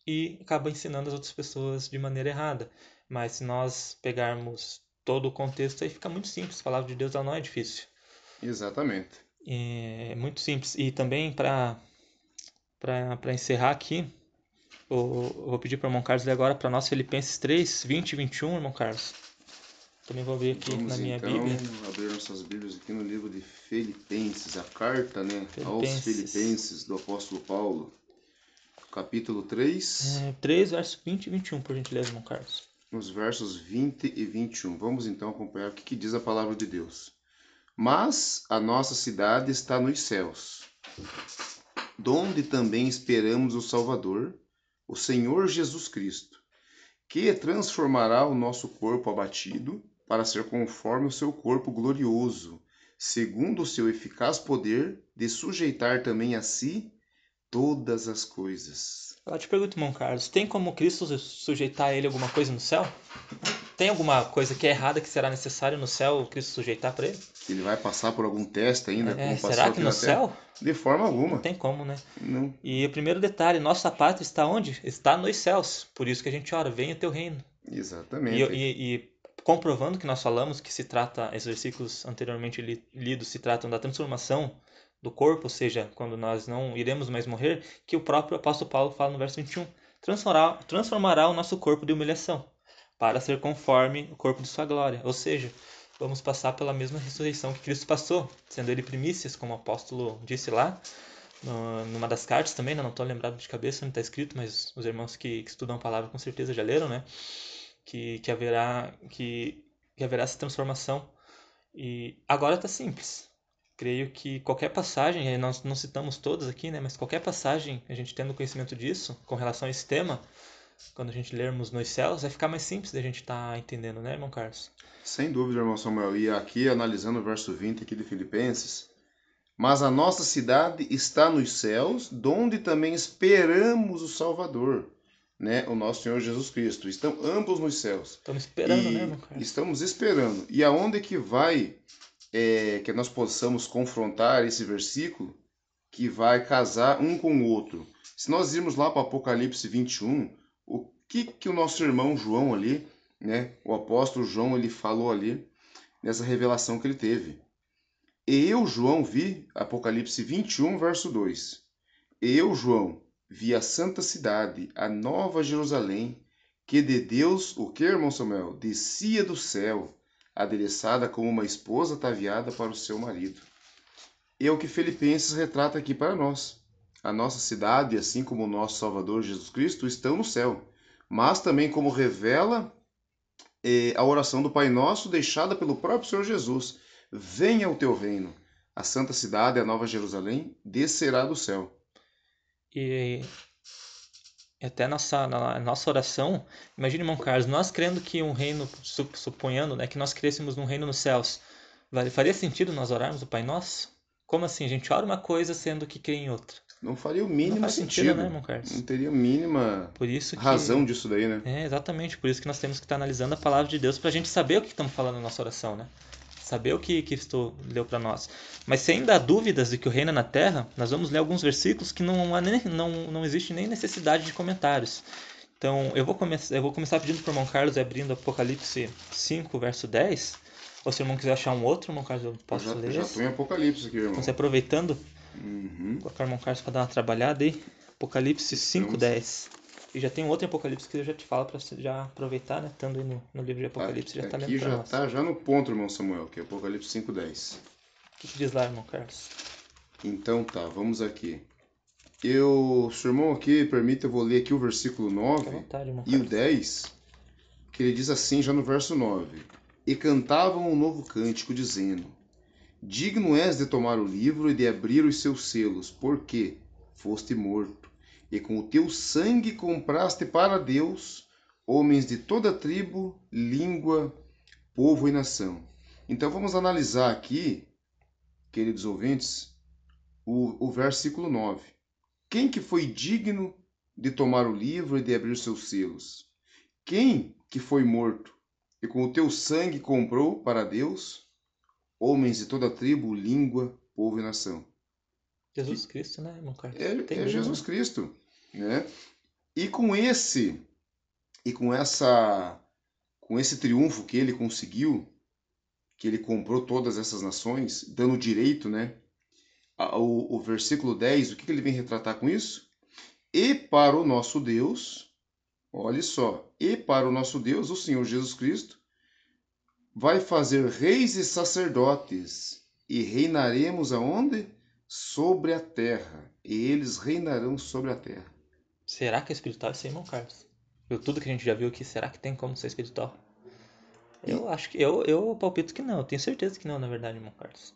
e acaba ensinando as outras pessoas de maneira errada. Mas se nós pegarmos todo o contexto, aí fica muito simples. A palavra de Deus não é difícil. Exatamente. É muito simples. E também para encerrar aqui, eu vou pedir para o irmão Carlos ler agora para nós Filipenses 3, 20 e 21, irmão Carlos. Também vou ver aqui Vamos, na minha então, Bíblia. abrir nossas Bíblias aqui no livro de Filipenses, a carta né, Filipenses. aos Filipenses do apóstolo Paulo. Capítulo 3. É, 3, versos 20 e 21, por gentileza, irmão Carlos. Nos versos 20 e 21. Vamos então acompanhar o que, que diz a palavra de Deus. Mas a nossa cidade está nos céus, donde também esperamos o Salvador, o Senhor Jesus Cristo, que transformará o nosso corpo abatido para ser conforme o seu corpo glorioso, segundo o seu eficaz poder de sujeitar também a si todas as coisas. Eu te pergunto, irmão Carlos, tem como Cristo sujeitar a ele alguma coisa no céu? Tem alguma coisa que é errada que será necessário no céu Cristo sujeitar para ele? Ele vai passar por algum teste ainda? É, será que no céu? De forma alguma. Não tem como, né? Não. E o primeiro detalhe, nossa pátria está onde? Está nos céus. Por isso que a gente ora, venha o teu reino. Exatamente. E, e, e comprovando que nós falamos que se trata, esses versículos anteriormente lidos se tratam da transformação do corpo, ou seja, quando nós não iremos mais morrer, que o próprio apóstolo Paulo fala no verso 21, transformará, transformará o nosso corpo de humilhação, para ser conforme o corpo de sua glória. Ou seja, vamos passar pela mesma ressurreição que Cristo passou, sendo ele primícias, como o apóstolo disse lá, numa das cartas também, né? não estou lembrado de cabeça onde está escrito, mas os irmãos que, que, estudam a palavra com certeza já leram, né? que, que, haverá, que, que haverá essa transformação. E agora está simples. Creio que qualquer passagem, nós não citamos todas aqui, né, mas qualquer passagem, a gente tendo conhecimento disso, com relação a esse tema, quando a gente lermos nos céus, vai ficar mais simples da gente estar tá entendendo, né, irmão Carlos? Sem dúvida, irmão Samuel. E aqui, analisando o verso 20 aqui de Filipenses, mas a nossa cidade está nos céus, donde também esperamos o Salvador, né, o nosso Senhor Jesus Cristo. Estão ambos nos céus. Estamos esperando, e né, meu cara? Estamos esperando. E aonde que vai é, que nós possamos confrontar esse versículo que vai casar um com o outro? Se nós irmos lá para Apocalipse 21, o que que o nosso irmão João ali, né, o apóstolo João, ele falou ali nessa revelação que ele teve? E eu, João, vi, Apocalipse 21, verso 2. Eu, João, vi a santa cidade, a nova Jerusalém, que de Deus, o que, irmão Samuel? Descia do céu, adereçada como uma esposa ataviada para o seu marido. E é o que Filipenses retrata aqui para nós. A nossa cidade, assim como o nosso Salvador Jesus Cristo, estão no céu, mas também como revela eh, a oração do Pai Nosso deixada pelo próprio Senhor Jesus. Venha o teu reino. A santa cidade, a nova Jerusalém, descerá do céu. E até nossa, na nossa oração, imagine, irmão Carlos, nós crendo que um reino, suponhando né, que nós crescemos num reino nos céus, faria sentido nós orarmos o Pai Nosso? Como assim? A gente ora uma coisa sendo que crê em outra. Não faria o mínimo não sentido, sentido, né? Não teria a mínima por isso que... razão disso daí, né? É, exatamente. Por isso que nós temos que estar analisando a palavra de Deus para a gente saber o que estamos falando na nossa oração, né? saber o que Cristo leu para nós. Mas se ainda há dúvidas de que o reino é na terra, nós vamos ler alguns versículos que não, há nem, não, não existe nem necessidade de comentários. Então, eu vou, começar, eu vou começar pedindo para o irmão Carlos abrindo Apocalipse 5, verso 10. Ou se o irmão quiser achar um outro, irmão Carlos, eu posso eu já, ler. Já estou em Apocalipse aqui, irmão. Você aproveitando, Uhum. colocar o irmão Carlos para dar uma trabalhada aí. Apocalipse 5, Estamos- 10. E já tem um outro Apocalipse que eu já te falo para você já aproveitar, né? Estando aí no, no livro de Apocalipse, já está aqui lendo já nós. está já no ponto, irmão Samuel, que é Apocalipse 5.10. O que, que diz lá, irmão Carlos? Então tá, vamos aqui. Eu, se o irmão aqui permite, eu vou ler aqui o versículo Fique à 9 vontade, e o Carlos. 10, que ele diz assim já no verso 9: E cantavam um novo cântico, dizendo: Digno és de tomar o livro e de abrir os seus selos, porque foste morto, e com o teu sangue compraste para Deus homens de toda tribo, língua, povo e nação. Então vamos analisar aqui, queridos ouvintes, o, o versículo 9. Quem que foi digno de tomar o livro e de abrir seus selos? Quem que foi morto e com o teu sangue comprou para Deus homens de toda tribo, língua, povo e nação? Jesus Cristo, né, irmão Carlos? É, Tem é Jesus né? Cristo, né? E com esse e com essa com esse triunfo que ele conseguiu, que ele comprou todas essas nações, dando direito, né? O, o versículo 10, o que que ele vem retratar com isso? E para o nosso Deus, olhe só, e para o nosso Deus, o Senhor Jesus Cristo, vai fazer reis e sacerdotes, e reinaremos aonde? Sobre a terra, e eles reinarão sobre a terra. Será que é espiritual isso aí, irmão Carlos? Eu, tudo que a gente já viu aqui, será que tem como ser espiritual? Eu acho que. Eu, eu palpito que não, eu tenho certeza que não, na verdade, irmão Carlos.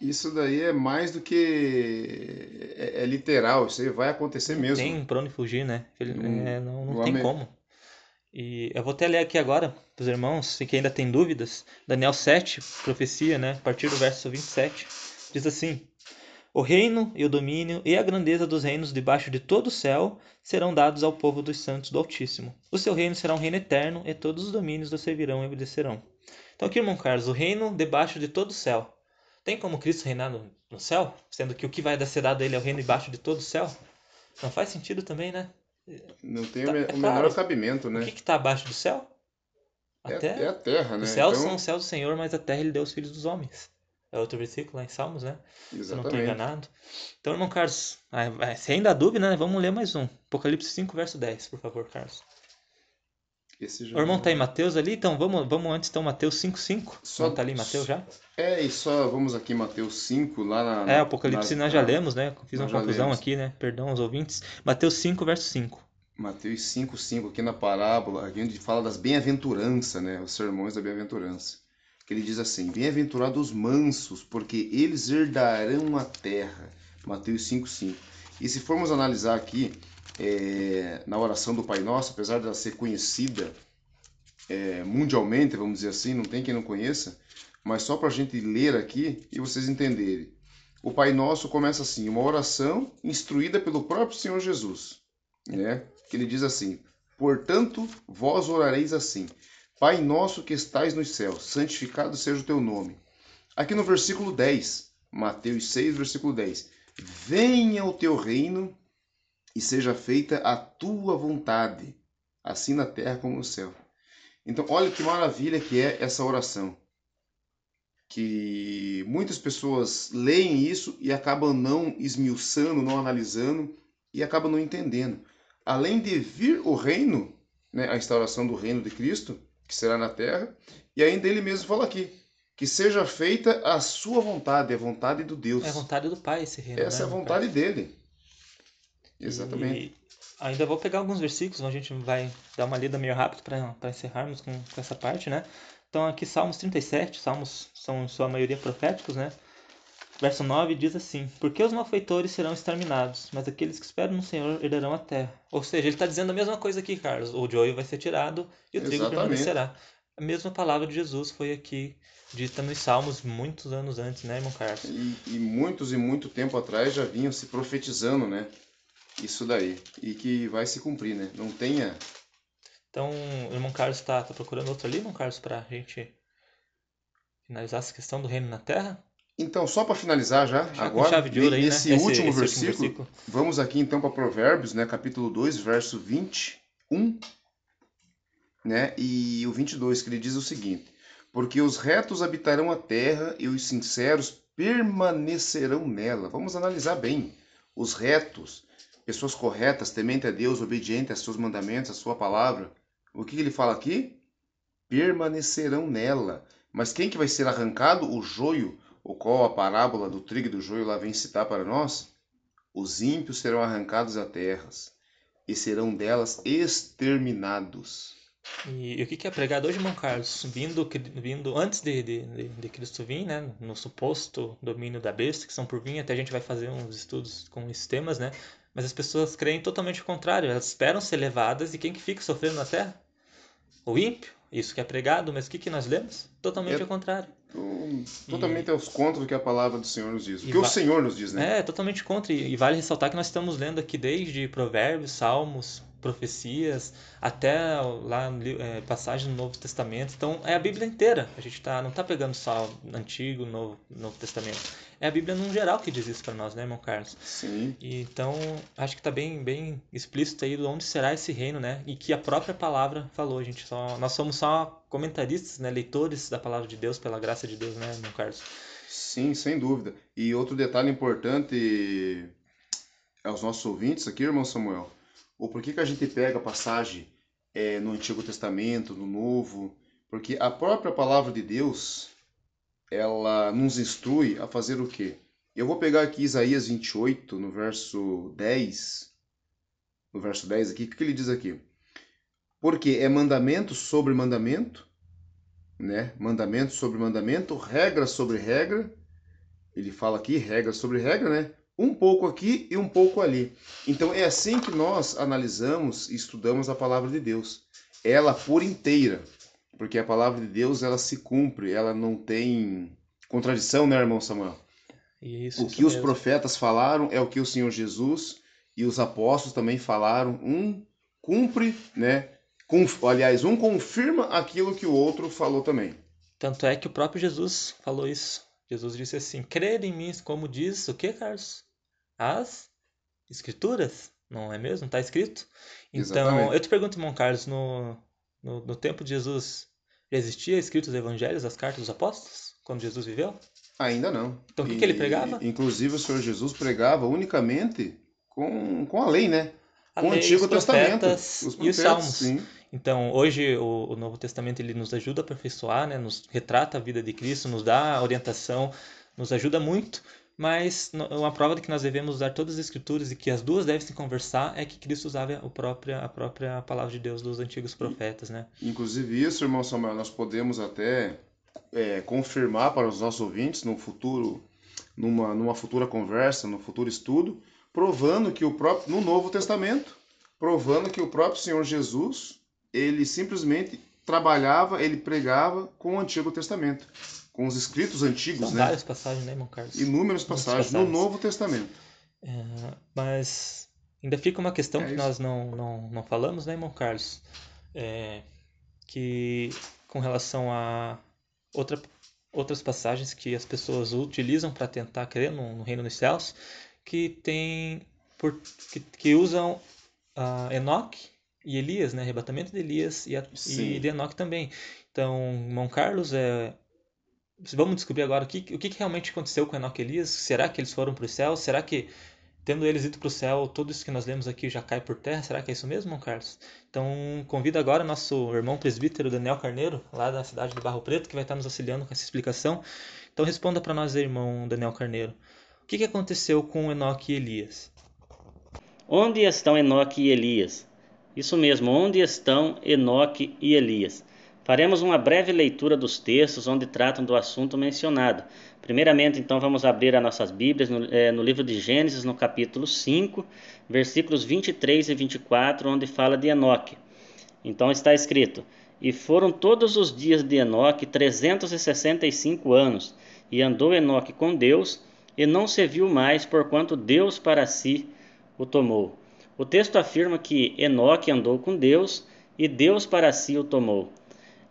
Isso daí é mais do que é, é literal, isso aí vai acontecer Não mesmo. tem pra onde fugir, né? Ele- Não- é, não não tem como. E eu vou até ler aqui agora, para os irmãos, que ainda tem dúvidas. Daniel 7, profecia, né? A partir do verso 27, diz assim: O reino e o domínio e a grandeza dos reinos debaixo de todo o céu serão dados ao povo dos santos do Altíssimo. O seu reino será um reino eterno e todos os domínios o servirão e obedecerão. Então, aqui, irmão Carlos, o reino debaixo de todo o céu. Tem como Cristo reinar no, no céu? Sendo que o que vai ser dado a ele é o reino debaixo de todo o céu? Não faz sentido também, né? Não tem Tá, o, me- é o claro. menor cabimento, O né? que está abaixo do céu? É, terra. é a terra, né? Os céus Então, são os céus do Senhor, mas a terra ele deu aos filhos dos homens. É outro versículo lá em Salmos, né? Se eu não estou exatamente. enganado. Então, irmão Carlos, ah, ah, se ainda há dúvida, né? Vamos ler mais um. Apocalipse 5, verso 10, por favor, Carlos. Esse já O irmão tá em Mateus ali, então vamos, vamos antes, então, Mateus 5, 5. Só- Não tá ali Mateus já? É, e só vamos aqui em Mateus 5, lá na. É, Apocalipse na- nós já na- lemos, né? Fiz uma confusão lemos. aqui, né? Perdão aos ouvintes. Mateus 5, verso 5. Mateus 5, 5, aqui na parábola, aqui onde fala das bem-aventuranças, né? Os sermões da bem-aventurança. Que ele diz assim: Bem-aventurados os mansos, porque eles herdarão a terra. Mateus 5, 5. E se formos analisar aqui, é, na oração do Pai Nosso, apesar dela ser conhecida é, mundialmente, vamos dizer assim, não tem quem não conheça, mas só para a gente ler aqui e vocês entenderem. O Pai Nosso começa assim, uma oração instruída pelo próprio Senhor Jesus, né? Que ele diz assim: Portanto, vós orareis assim: Pai nosso que estais nos céus, santificado seja o teu nome. Aqui no versículo 10, Mateus 6, versículo 10. Venha o teu reino e seja feita a tua vontade, assim na terra como no céu. Então, olha que maravilha que é essa oração. Que muitas pessoas leem isso e acabam não esmiuçando, não analisando e acabam não entendendo. Além de vir o reino, né, a instauração do reino de Cristo, que será na terra, e ainda ele mesmo fala aqui, que seja feita a sua vontade, a vontade do Deus. É a vontade do Pai esse reino. Essa né, é a irmão vontade dele. Exatamente. E ainda vou pegar alguns versículos, a gente vai dar uma lida meio rápido para encerrarmos com, com essa parte, né? Então aqui Salmos 37, Salmos são em sua maioria proféticos, né? Verso 9 diz assim: Porque os malfeitores serão exterminados, mas aqueles que esperam no Senhor herdarão a terra. Ou seja, ele está dizendo a mesma coisa aqui, Carlos. O joio vai ser tirado e o trigo Exatamente. permanecerá. A mesma palavra de Jesus foi aqui dita nos Salmos muitos anos antes, né, irmão Carlos? E, e muitos e muito tempo atrás já vinham se profetizando, né? Isso daí. E que vai se cumprir, né? Não tenha. Então, o irmão Carlos está tá procurando outro ali, irmão Carlos, para a gente finalizar essa questão do reino na terra? Então, só para finalizar já, Já agora, aí, né? Esse- último esse versículo, versículo. vamos aqui então para Provérbios, né, capítulo 2, verso 21, né, e o 22, que ele diz o seguinte: Porque os retos habitarão a terra e os sinceros permanecerão nela. Vamos analisar bem. Os retos, pessoas corretas, temente a Deus, obedientes aos seus mandamentos, à sua palavra. O que ele fala aqui? Permanecerão nela. Mas quem que vai ser arrancado? O joio, o qual a parábola do trigo e do joio lá vem citar para nós? Os ímpios serão arrancados a terras e serão delas exterminados. E, e o que que é pregado hoje, irmão Carlos? Vindo, vindo antes de, de, de, Cristo vir, né? No suposto domínio da besta, que são por vir, até a gente vai fazer uns estudos com esses temas, né? Mas as pessoas creem totalmente o contrário. Elas esperam ser levadas e quem que fica sofrendo na terra? O ímpio. Isso que é pregado, mas o que que nós lemos? Totalmente É- ao contrário. Então, totalmente aos contra do que a palavra do Senhor nos diz. O E que o Senhor nos diz, né? É, totalmente contra. E e vale ressaltar que nós estamos lendo aqui desde Provérbios, Salmos, profecias, até lá é, passagens no Novo Testamento. Então é a Bíblia inteira. A gente tá, não está pegando só Antigo, Novo, Novo Testamento. É a Bíblia num geral que diz isso para nós, né, irmão Carlos? Sim. E, então acho que está bem, bem explícito aí de onde será esse reino, né? E que a própria palavra falou. Gente só, nós somos só comentaristas, né, leitores da palavra de Deus pela graça de Deus, né, irmão Carlos? Sim, sem dúvida. E outro detalhe importante aos nossos ouvintes aqui, irmão Samuel, o porquê que a gente pega a passagem é, no Antigo Testamento, no Novo, porque a própria palavra de Deus, ela nos instrui a fazer o quê? Eu vou pegar aqui Isaías 28, no verso 10, no verso 10 aqui, o que ele diz aqui? Porque é mandamento sobre mandamento, né? Mandamento sobre mandamento, regra sobre regra. Ele fala aqui regra sobre regra, né? Um pouco aqui e um pouco ali. Então é assim que nós analisamos e estudamos a palavra de Deus. Ela por inteira, porque a palavra de Deus ela se cumpre, ela não tem contradição, né, irmão Samuel? Isso, O que os mesmo. profetas falaram é o que o Senhor Jesus e os apóstolos também falaram. Um cumpre, né? Conf- aliás, um confirma aquilo que o outro falou também. Tanto é que o próprio Jesus falou isso. Jesus disse assim: crer em mim, como diz o que, Carlos? As Escrituras, não é mesmo? Está escrito? Então, Exatamente. eu te pergunto, irmão Carlos, no, no, no tempo de Jesus, já existia escritos os evangelhos, as cartas dos apóstolos, quando Jesus viveu? Ainda não. Então, o que que ele pregava? Inclusive, o Senhor Jesus pregava unicamente com, com a lei, né? A com lei, o Antigo os Testamento. profetas Os e os profetas, salmos. sim. Então, hoje o, o Novo Testamento ele nos ajuda a aperfeiçoar, né? Nos retrata a vida de Cristo, nos dá orientação, nos ajuda muito, mas uma prova de que nós devemos usar todas as escrituras e que as duas devem se conversar é que Cristo usava a própria, a própria palavra de Deus dos antigos profetas, né? Inclusive, isso, irmão Samuel, nós podemos até é, confirmar para os nossos ouvintes no futuro, numa, numa futura conversa, no futuro estudo, provando que o próprio, no Novo Testamento, provando que o próprio Senhor Jesus, ele simplesmente trabalhava, ele pregava com o Antigo Testamento, com os escritos antigos, São né? várias passagens, né, irmão Carlos? Inúmeras passagens no passagens. Novo Testamento. É, mas ainda fica uma questão É que isso. nós não, não, não falamos, né, irmão Carlos? É, que com relação a outra, outras passagens que as pessoas utilizam para tentar crer no, no reino dos céus, que tem por, que, que usam ah, Enoque e Elias, né, arrebatamento de Elias e, a, e de Enoque também. Então, irmão Carlos, é, vamos descobrir agora o que, o que realmente aconteceu com Enoque e Elias. Será que eles foram para o céu? Será que, tendo eles ido para o céu, tudo isso que nós lemos aqui já cai por terra? Será que é isso mesmo, Carlos? Então, convido agora nosso irmão presbítero Daniel Carneiro, lá da cidade de Barro Preto, que vai estar nos auxiliando com essa explicação. Então, responda para nós irmão Daniel Carneiro. O que, que aconteceu com Enoque e Elias? Onde estão Enoque e Elias? Isso mesmo, onde estão Enoque e Elias? Faremos uma breve leitura dos textos onde tratam do assunto mencionado. Primeiramente, então, vamos abrir as nossas Bíblias no, eh, no livro de Gênesis, no capítulo 5, versículos 23 e 24, onde fala de Enoque. Então está escrito: E foram todos os dias de Enoque 365 anos, e andou Enoque com Deus, e não se viu mais, porquanto Deus para si o tomou. O texto afirma que Enoque andou com Deus e Deus para si o tomou.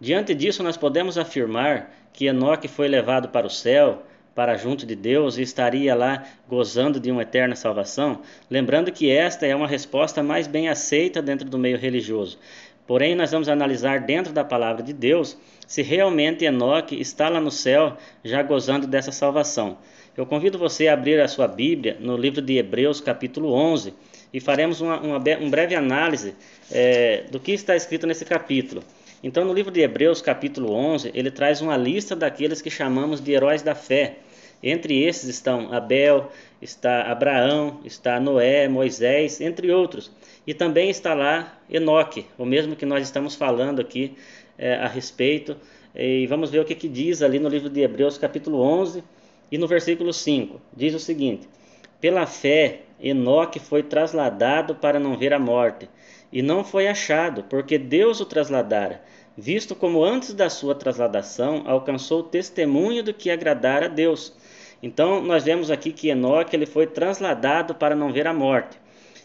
Diante disso, nós podemos afirmar que Enoque foi levado para o céu, para junto de Deus e estaria lá gozando de uma eterna salvação? Lembrando que esta é uma resposta mais bem aceita dentro do meio religioso. Porém, nós vamos analisar dentro da palavra de Deus se realmente Enoque está lá no céu já gozando dessa salvação. Eu convido você a abrir a sua Bíblia no livro de Hebreus, capítulo 11, e faremos uma, uma, uma breve análise é, do que está escrito nesse capítulo. Então, no livro de Hebreus, capítulo 11, ele traz uma lista daqueles que chamamos de heróis da fé. Entre esses estão Abel, está Abraão, está Noé, Moisés, entre outros. E também está lá Enoque, o mesmo que nós estamos falando aqui é, a respeito. E vamos ver o que, que diz ali no livro de Hebreus, capítulo 11 e no versículo 5. Diz o seguinte: Pela fé, Enoque foi trasladado para não ver a morte, e não foi achado, porque Deus o trasladara visto como antes da sua trasladação alcançou o testemunho do que agradara a Deus. Então, nós vemos aqui que Enoque ele foi trasladado para não ver a morte.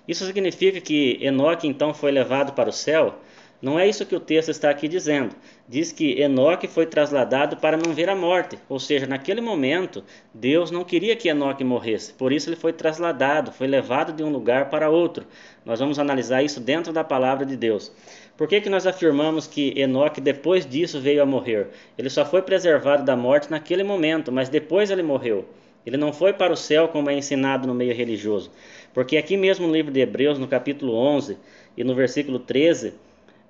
Isso significa que Enoque então foi levado para o céu? Não é isso que o texto está aqui dizendo. Diz que Enoque foi trasladado para não ver a morte, ou seja, naquele momento Deus não queria que Enoque morresse, por isso ele foi trasladado, foi levado de um lugar para outro. Nós vamos analisar isso dentro da palavra de Deus. Por que, que nós afirmamos que Enoque depois disso veio a morrer? Ele só foi preservado da morte naquele momento, mas depois ele morreu. Ele não foi para o céu como é ensinado no meio religioso. Porque aqui mesmo no livro de Hebreus, no capítulo 11 e no versículo 13,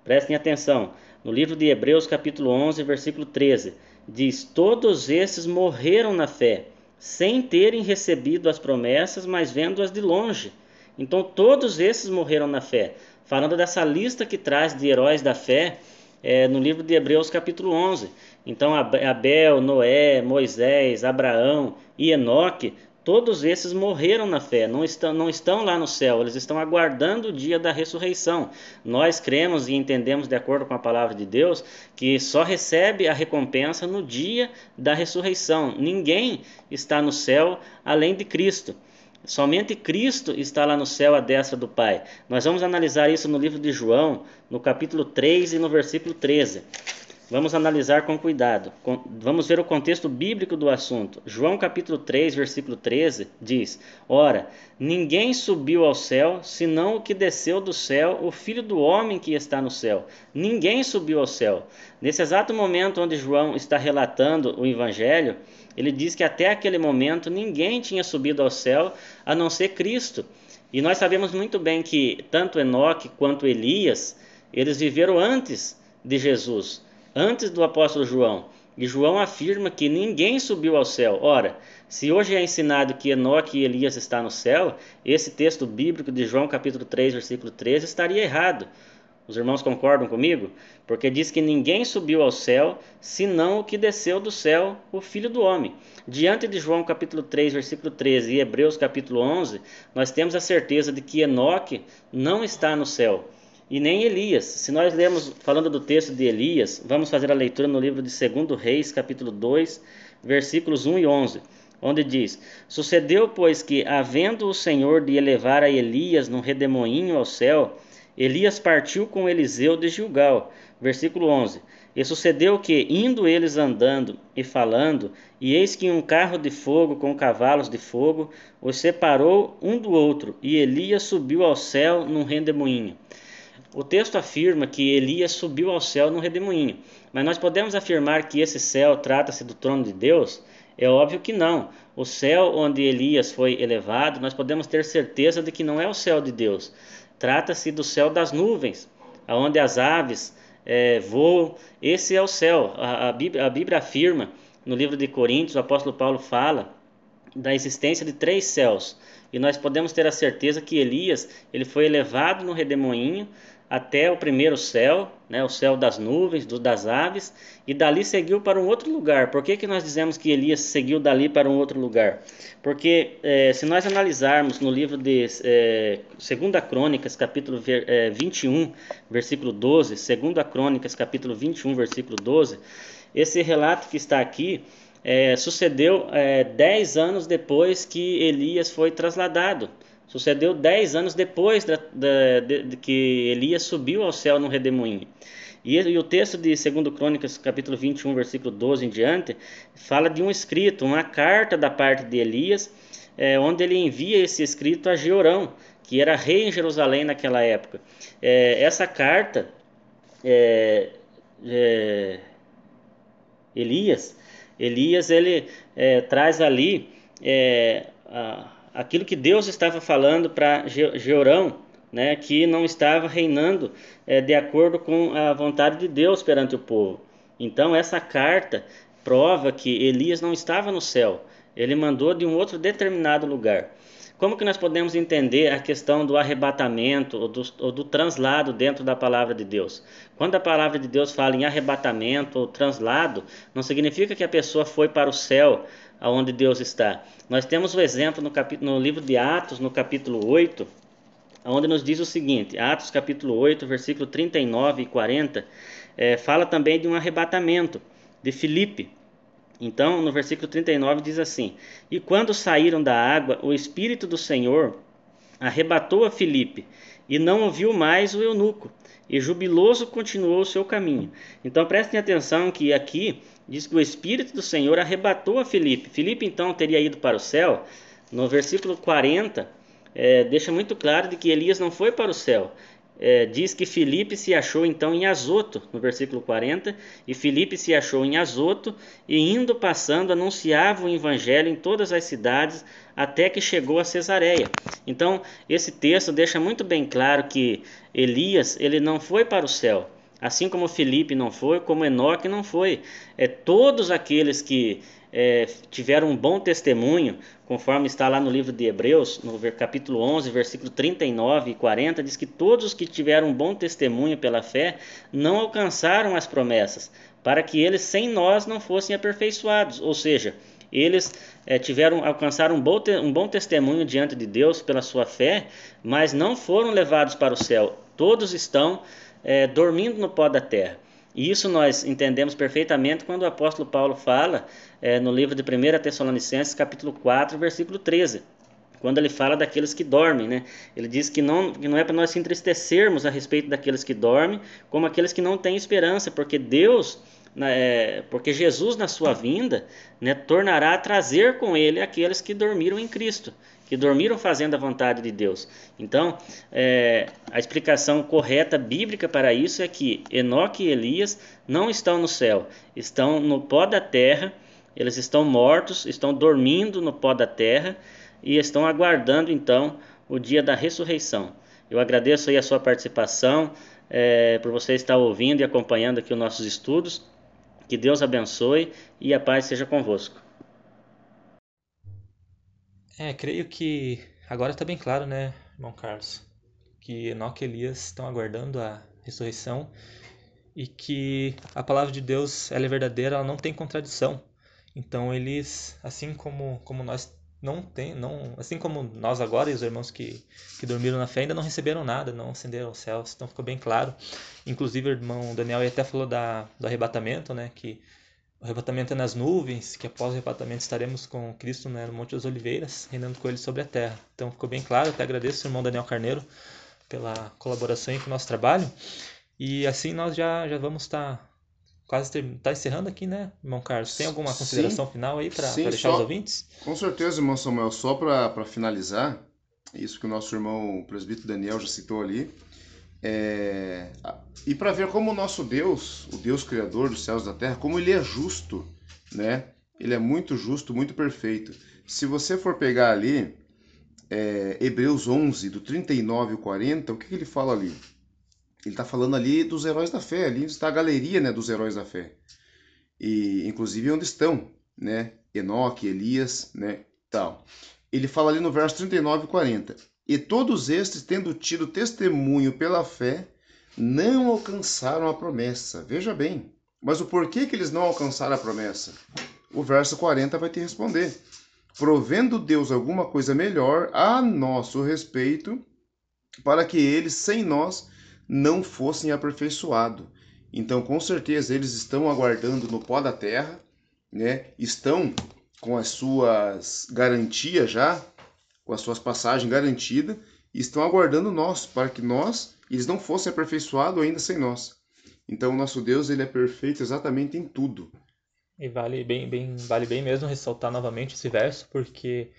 prestem atenção, no livro de Hebreus, capítulo 11, versículo 13, diz: Todos esses morreram na fé, sem terem recebido as promessas, mas vendo-as de longe. Então todos esses morreram na fé falando dessa lista que traz de heróis da fé é, no livro de Hebreus, capítulo 11. Então, Abel, Noé, Moisés, Abraão e Enoque, todos esses morreram na fé, não estão, não estão lá no céu, eles estão aguardando o dia da ressurreição. Nós cremos e entendemos, de acordo com a palavra de Deus, que só recebe a recompensa no dia da ressurreição. Ninguém está no céu além de Cristo. Somente Cristo está lá no céu à destra do Pai. Nós vamos analisar isso no livro de João, no capítulo 3 e no versículo 13. Vamos analisar com cuidado. Vamos ver o contexto bíblico do assunto. João capítulo 3, versículo 13 diz: Ora, ninguém subiu ao céu, senão o que desceu do céu, o filho do homem que está no céu. Ninguém subiu ao céu. Nesse exato momento onde João está relatando o evangelho, ele diz que até aquele momento ninguém tinha subido ao céu a não ser Cristo. E nós sabemos muito bem que tanto Enoque quanto Elias, eles viveram antes de Jesus, antes do apóstolo João. E João afirma que ninguém subiu ao céu. Ora, se hoje é ensinado que Enoque e Elias estão no céu, esse texto bíblico de João capítulo 3, versículo 13 estaria errado. Os irmãos concordam comigo? Porque diz que ninguém subiu ao céu, senão o que desceu do céu, o Filho do Homem. Diante de João capítulo 3, versículo 13 e Hebreus capítulo 11, nós temos a certeza de que Enoque não está no céu. E nem Elias. Se nós lemos, falando do texto de Elias, vamos fazer a leitura no livro de 2 Reis, capítulo 2, versículos 1 e 11 onde diz: Sucedeu, pois, que, havendo o Senhor de elevar a Elias num redemoinho ao céu, Elias partiu com Eliseu de Gilgal. Versículo 11. E sucedeu que, indo eles andando e falando, e eis que um carro de fogo com cavalos de fogo os separou um do outro, e Elias subiu ao céu num redemoinho. O texto afirma que Elias subiu ao céu num redemoinho, mas nós podemos afirmar que esse céu trata-se do trono de Deus? É óbvio que não. O céu onde Elias foi elevado, nós podemos ter certeza de que não é o céu de Deus. Trata-se do céu das nuvens, onde as aves é, voam. Esse é o céu. A, a, Bíblia, a Bíblia afirma, no livro de Coríntios, o apóstolo Paulo fala da existência de três céus. E nós podemos ter a certeza que Elias ele foi elevado no redemoinho até o primeiro céu, né, o céu das nuvens, do, das aves, e dali seguiu para um outro lugar. Por que, que nós dizemos que Elias seguiu dali para um outro lugar? Porque é, se nós analisarmos no livro de é, 2 Crônicas, capítulo é, 21, versículo 12, 2 Crônicas, capítulo 21, versículo 12, esse relato que está aqui é, sucedeu é, dez anos depois que Elias foi trasladado. Sucedeu dez anos depois da, da, de, de, que Elias subiu ao céu no redemoinho. E, e o texto de 2 Crônicas, capítulo 21, versículo 12 em diante, fala de um escrito, uma carta da parte de Elias, é, onde ele envia esse escrito a Georão, que era rei em Jerusalém naquela época. É, essa carta, é, é Elias, Elias ele é, traz ali é, a, aquilo que Deus estava falando para Georão, né, que não estava reinando é, de acordo com a vontade de Deus perante o povo. Então essa carta prova que Elias não estava no céu, ele mandou de um outro determinado lugar. Como que nós podemos entender a questão do arrebatamento ou do, ou do, translado dentro da palavra de Deus? Quando a palavra de Deus fala em arrebatamento ou translado, não significa que a pessoa foi para o céu, aonde Deus está. Nós temos o exemplo no, capítulo, no livro de Atos, no capítulo 8, onde nos diz o seguinte, Atos capítulo 8, versículo 39 e 40, é, fala também de um arrebatamento de Filipe. Então, no versículo 39 diz assim: E quando saíram da água, o Espírito do Senhor arrebatou a Filipe, e não ouviu mais o eunuco, e jubiloso continuou o seu caminho. Então, prestem atenção que aqui diz que o Espírito do Senhor arrebatou a Filipe. Filipe, então, teria ido para o céu. No versículo 40, é, deixa muito claro de que Elias não foi para o céu é, diz que Filipe se achou então em Azoto, no versículo 40, e Filipe se achou em Azoto, e indo passando anunciava o evangelho em todas as cidades, até que chegou a Cesareia. Então, esse texto deixa muito bem claro que Elias, ele não foi para o céu, assim como Filipe não foi, como Enoque não foi. É, todos aqueles que é, tiveram um bom testemunho, conforme está lá no livro de Hebreus, no capítulo 11, versículo 39 e 40, diz que todos os que tiveram um bom testemunho pela fé não alcançaram as promessas, para que eles sem nós não fossem aperfeiçoados, ou seja, eles é, tiveram alcançaram um bom, um bom testemunho diante de Deus pela sua fé, mas não foram levados para o céu. Todos estão é, dormindo no pó da terra. E isso nós entendemos perfeitamente quando o apóstolo Paulo fala é, no livro de 1 Tessalonicenses, capítulo 4, versículo 13 quando ele fala daqueles que dormem, né? Ele diz que não, que não é para nós se entristecermos a respeito daqueles que dormem, como aqueles que não têm esperança, porque Deus, é, porque Jesus na sua vinda, né, tornará a trazer com ele aqueles que dormiram em Cristo que dormiram fazendo a vontade de Deus. Então, é, a explicação correta bíblica para isso é que Enoque e Elias não estão no céu, estão no pó da terra, eles estão mortos, estão dormindo no pó da terra e estão aguardando então o dia da ressurreição. Eu agradeço aí a sua participação, é, por você estar ouvindo e acompanhando aqui os nossos estudos. Que Deus abençoe e a paz seja convosco. É, creio que agora está bem claro, né, irmão Carlos, que Enoque e Elias estão aguardando a ressurreição e que a palavra de Deus ela é verdadeira, ela não tem contradição. Então eles, assim como, como nós não tem, não, assim como nós agora e os irmãos que, que dormiram na fé ainda não receberam nada, não ascenderam aos céus, então ficou bem claro. Inclusive o irmão Daniel até falou da, do arrebatamento, né, que o arrebatamento é nas nuvens, que após o arrebatamento estaremos com Cristo né, no Monte das Oliveiras, reinando com ele sobre a terra. Então ficou bem claro, até agradeço ao irmão Daniel Carneiro pela colaboração com o nosso trabalho. E assim nós já, já vamos estar tá quase ter, tá encerrando aqui, né, irmão Carlos? Tem alguma consideração Sim. final aí para deixar só, os ouvintes? Com certeza, irmão Samuel. Só para finalizar, isso que o nosso irmão o presbítero Daniel já citou ali, é, e para ver como o nosso Deus, o Deus criador dos céus e da terra, como ele é justo, né? Ele é muito justo, muito perfeito. Se você for pegar ali é, Hebreus 11, do 39 ao 40, o que, que ele fala ali? Ele está falando ali dos heróis da fé, ali está a galeria né, dos heróis da fé. E inclusive onde estão, né? Enoque, Elias, né? Tal. Ele fala ali no verso 39 e 40. E todos estes, tendo tido testemunho pela fé, não alcançaram a promessa. Veja bem, mas o porquê que eles não alcançaram a promessa? O verso 40 vai te responder. Provendo Deus alguma coisa melhor a nosso respeito, para que eles, sem nós, não fossem aperfeiçoados. Então, com certeza, eles estão aguardando no pó da terra, né? estão com as suas garantias já com as suas passagens garantidas e estão aguardando nós, para que nós, eles não fossem aperfeiçoados ainda sem nós. Então, o nosso Deus ele é perfeito exatamente em tudo. E vale bem, bem, vale bem mesmo ressaltar novamente esse verso, porque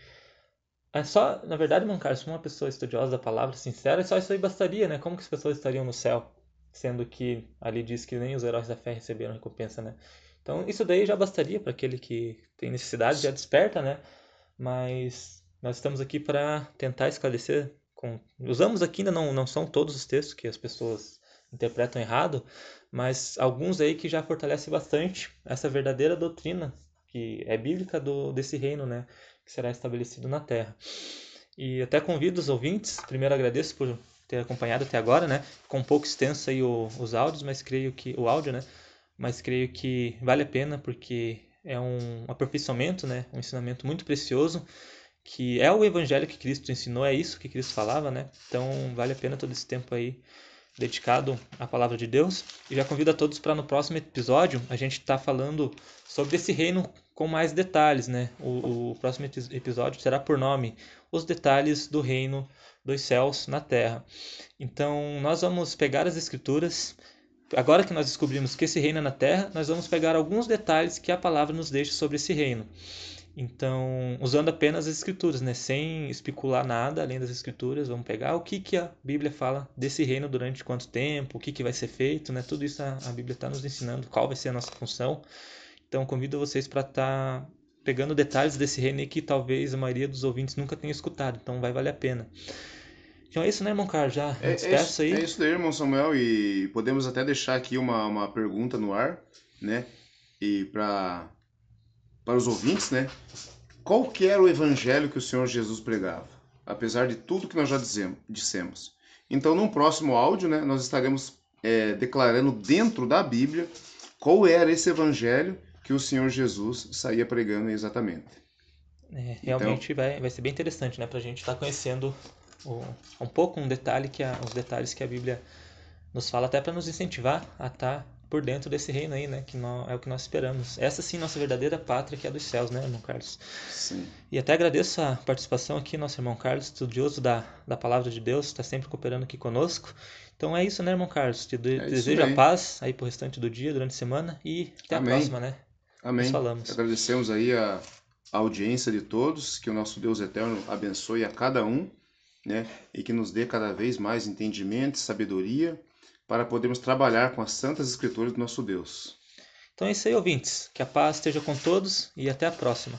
é só, na verdade, irmão Carlos, uma pessoa estudiosa da palavra, sincera, só isso aí bastaria, né? Como que as pessoas estariam no céu? Sendo que ali diz que nem os heróis da fé receberam recompensa, né? Então, isso daí já bastaria para aquele que tem necessidade, já desperta, né? Mas nós estamos aqui para tentar esclarecer. Com... Usamos aqui ainda não, não são todos os textos que as pessoas interpretam errado, mas alguns aí que já fortalecem bastante essa verdadeira doutrina que é bíblica do, desse reino, né? Que será estabelecido na terra. E até convido os ouvintes, primeiro agradeço por ter acompanhado até agora, né? Com um pouco extenso aí o, os áudios, mas creio que o áudio, né? mas creio que vale a pena porque é um aperfeiçoamento, né? um ensinamento muito precioso, que é o evangelho que Cristo ensinou, é isso que Cristo falava, né? Então vale a pena todo esse tempo aí dedicado à palavra de Deus. E já convido a todos para no próximo episódio a gente estar tá falando sobre esse reino com mais detalhes, né? O, o próximo episódio será por nome Os Detalhes do Reino dos Céus na Terra. Então nós vamos pegar as escrituras agora que nós descobrimos que esse reino é na terra, nós vamos pegar alguns detalhes que a palavra nos deixa sobre esse reino. Então, usando apenas as escrituras, né? sem especular nada além das escrituras, vamos pegar o que, que a Bíblia fala desse reino durante quanto tempo, o que, que vai ser feito, né? tudo isso a, a Bíblia está nos ensinando, qual vai ser a nossa função. Então, convido vocês para estar tá pegando detalhes desse reino que talvez a maioria dos ouvintes nunca tenha escutado, então vai valer a pena. Então é isso, né, irmão Carlos? Já é, é isso, aí. É isso daí, irmão Samuel. E podemos até deixar aqui uma, uma pergunta no ar, né? E para para os ouvintes, né? Qual que era o evangelho que o Senhor Jesus pregava? Apesar de tudo que nós já dissemos. Então, num próximo áudio, né, nós estaremos é, declarando dentro da Bíblia qual era esse evangelho que o Senhor Jesus saía pregando exatamente. É, realmente então, vai, vai ser bem interessante, né, para a gente estar tá conhecendo um pouco um detalhe que a, os detalhes que a Bíblia nos fala até para nos incentivar a estar tá por dentro desse reino aí, né? Que nós, é o que nós esperamos. Essa sim, nossa verdadeira pátria que é dos céus, né, irmão Carlos? Sim. E até agradeço a participação aqui, nosso irmão Carlos, estudioso da, da palavra de Deus, está sempre cooperando aqui conosco. Então é isso, né, irmão Carlos? Te é desejo a paz aí pro restante do dia, durante a semana e até Amém. a próxima, né? Amém. Nós falamos. Agradecemos aí a, a audiência de todos, que o nosso Deus eterno abençoe a cada um né? E que nos dê cada vez mais entendimento e sabedoria para podermos trabalhar com as santas escrituras do nosso Deus. Então é isso aí, ouvintes. Que a paz esteja com todos e até a próxima.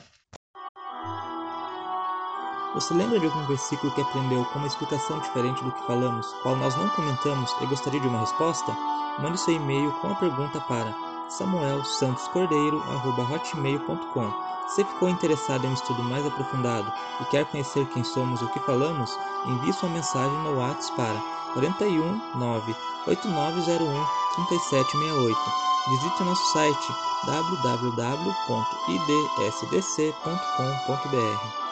Você lembra de algum versículo que aprendeu com uma explicação diferente do que falamos, qual nós não comentamos e gostaria de uma resposta? Mande seu e-mail com a pergunta para samuelsantoscordeiro.hotmail.com se ficou interessado em um estudo mais aprofundado e quer conhecer quem somos e o que falamos, envie sua mensagem no WhatsApp para 41 9 8901 3768. Visite nosso site www.idsdc.com.br.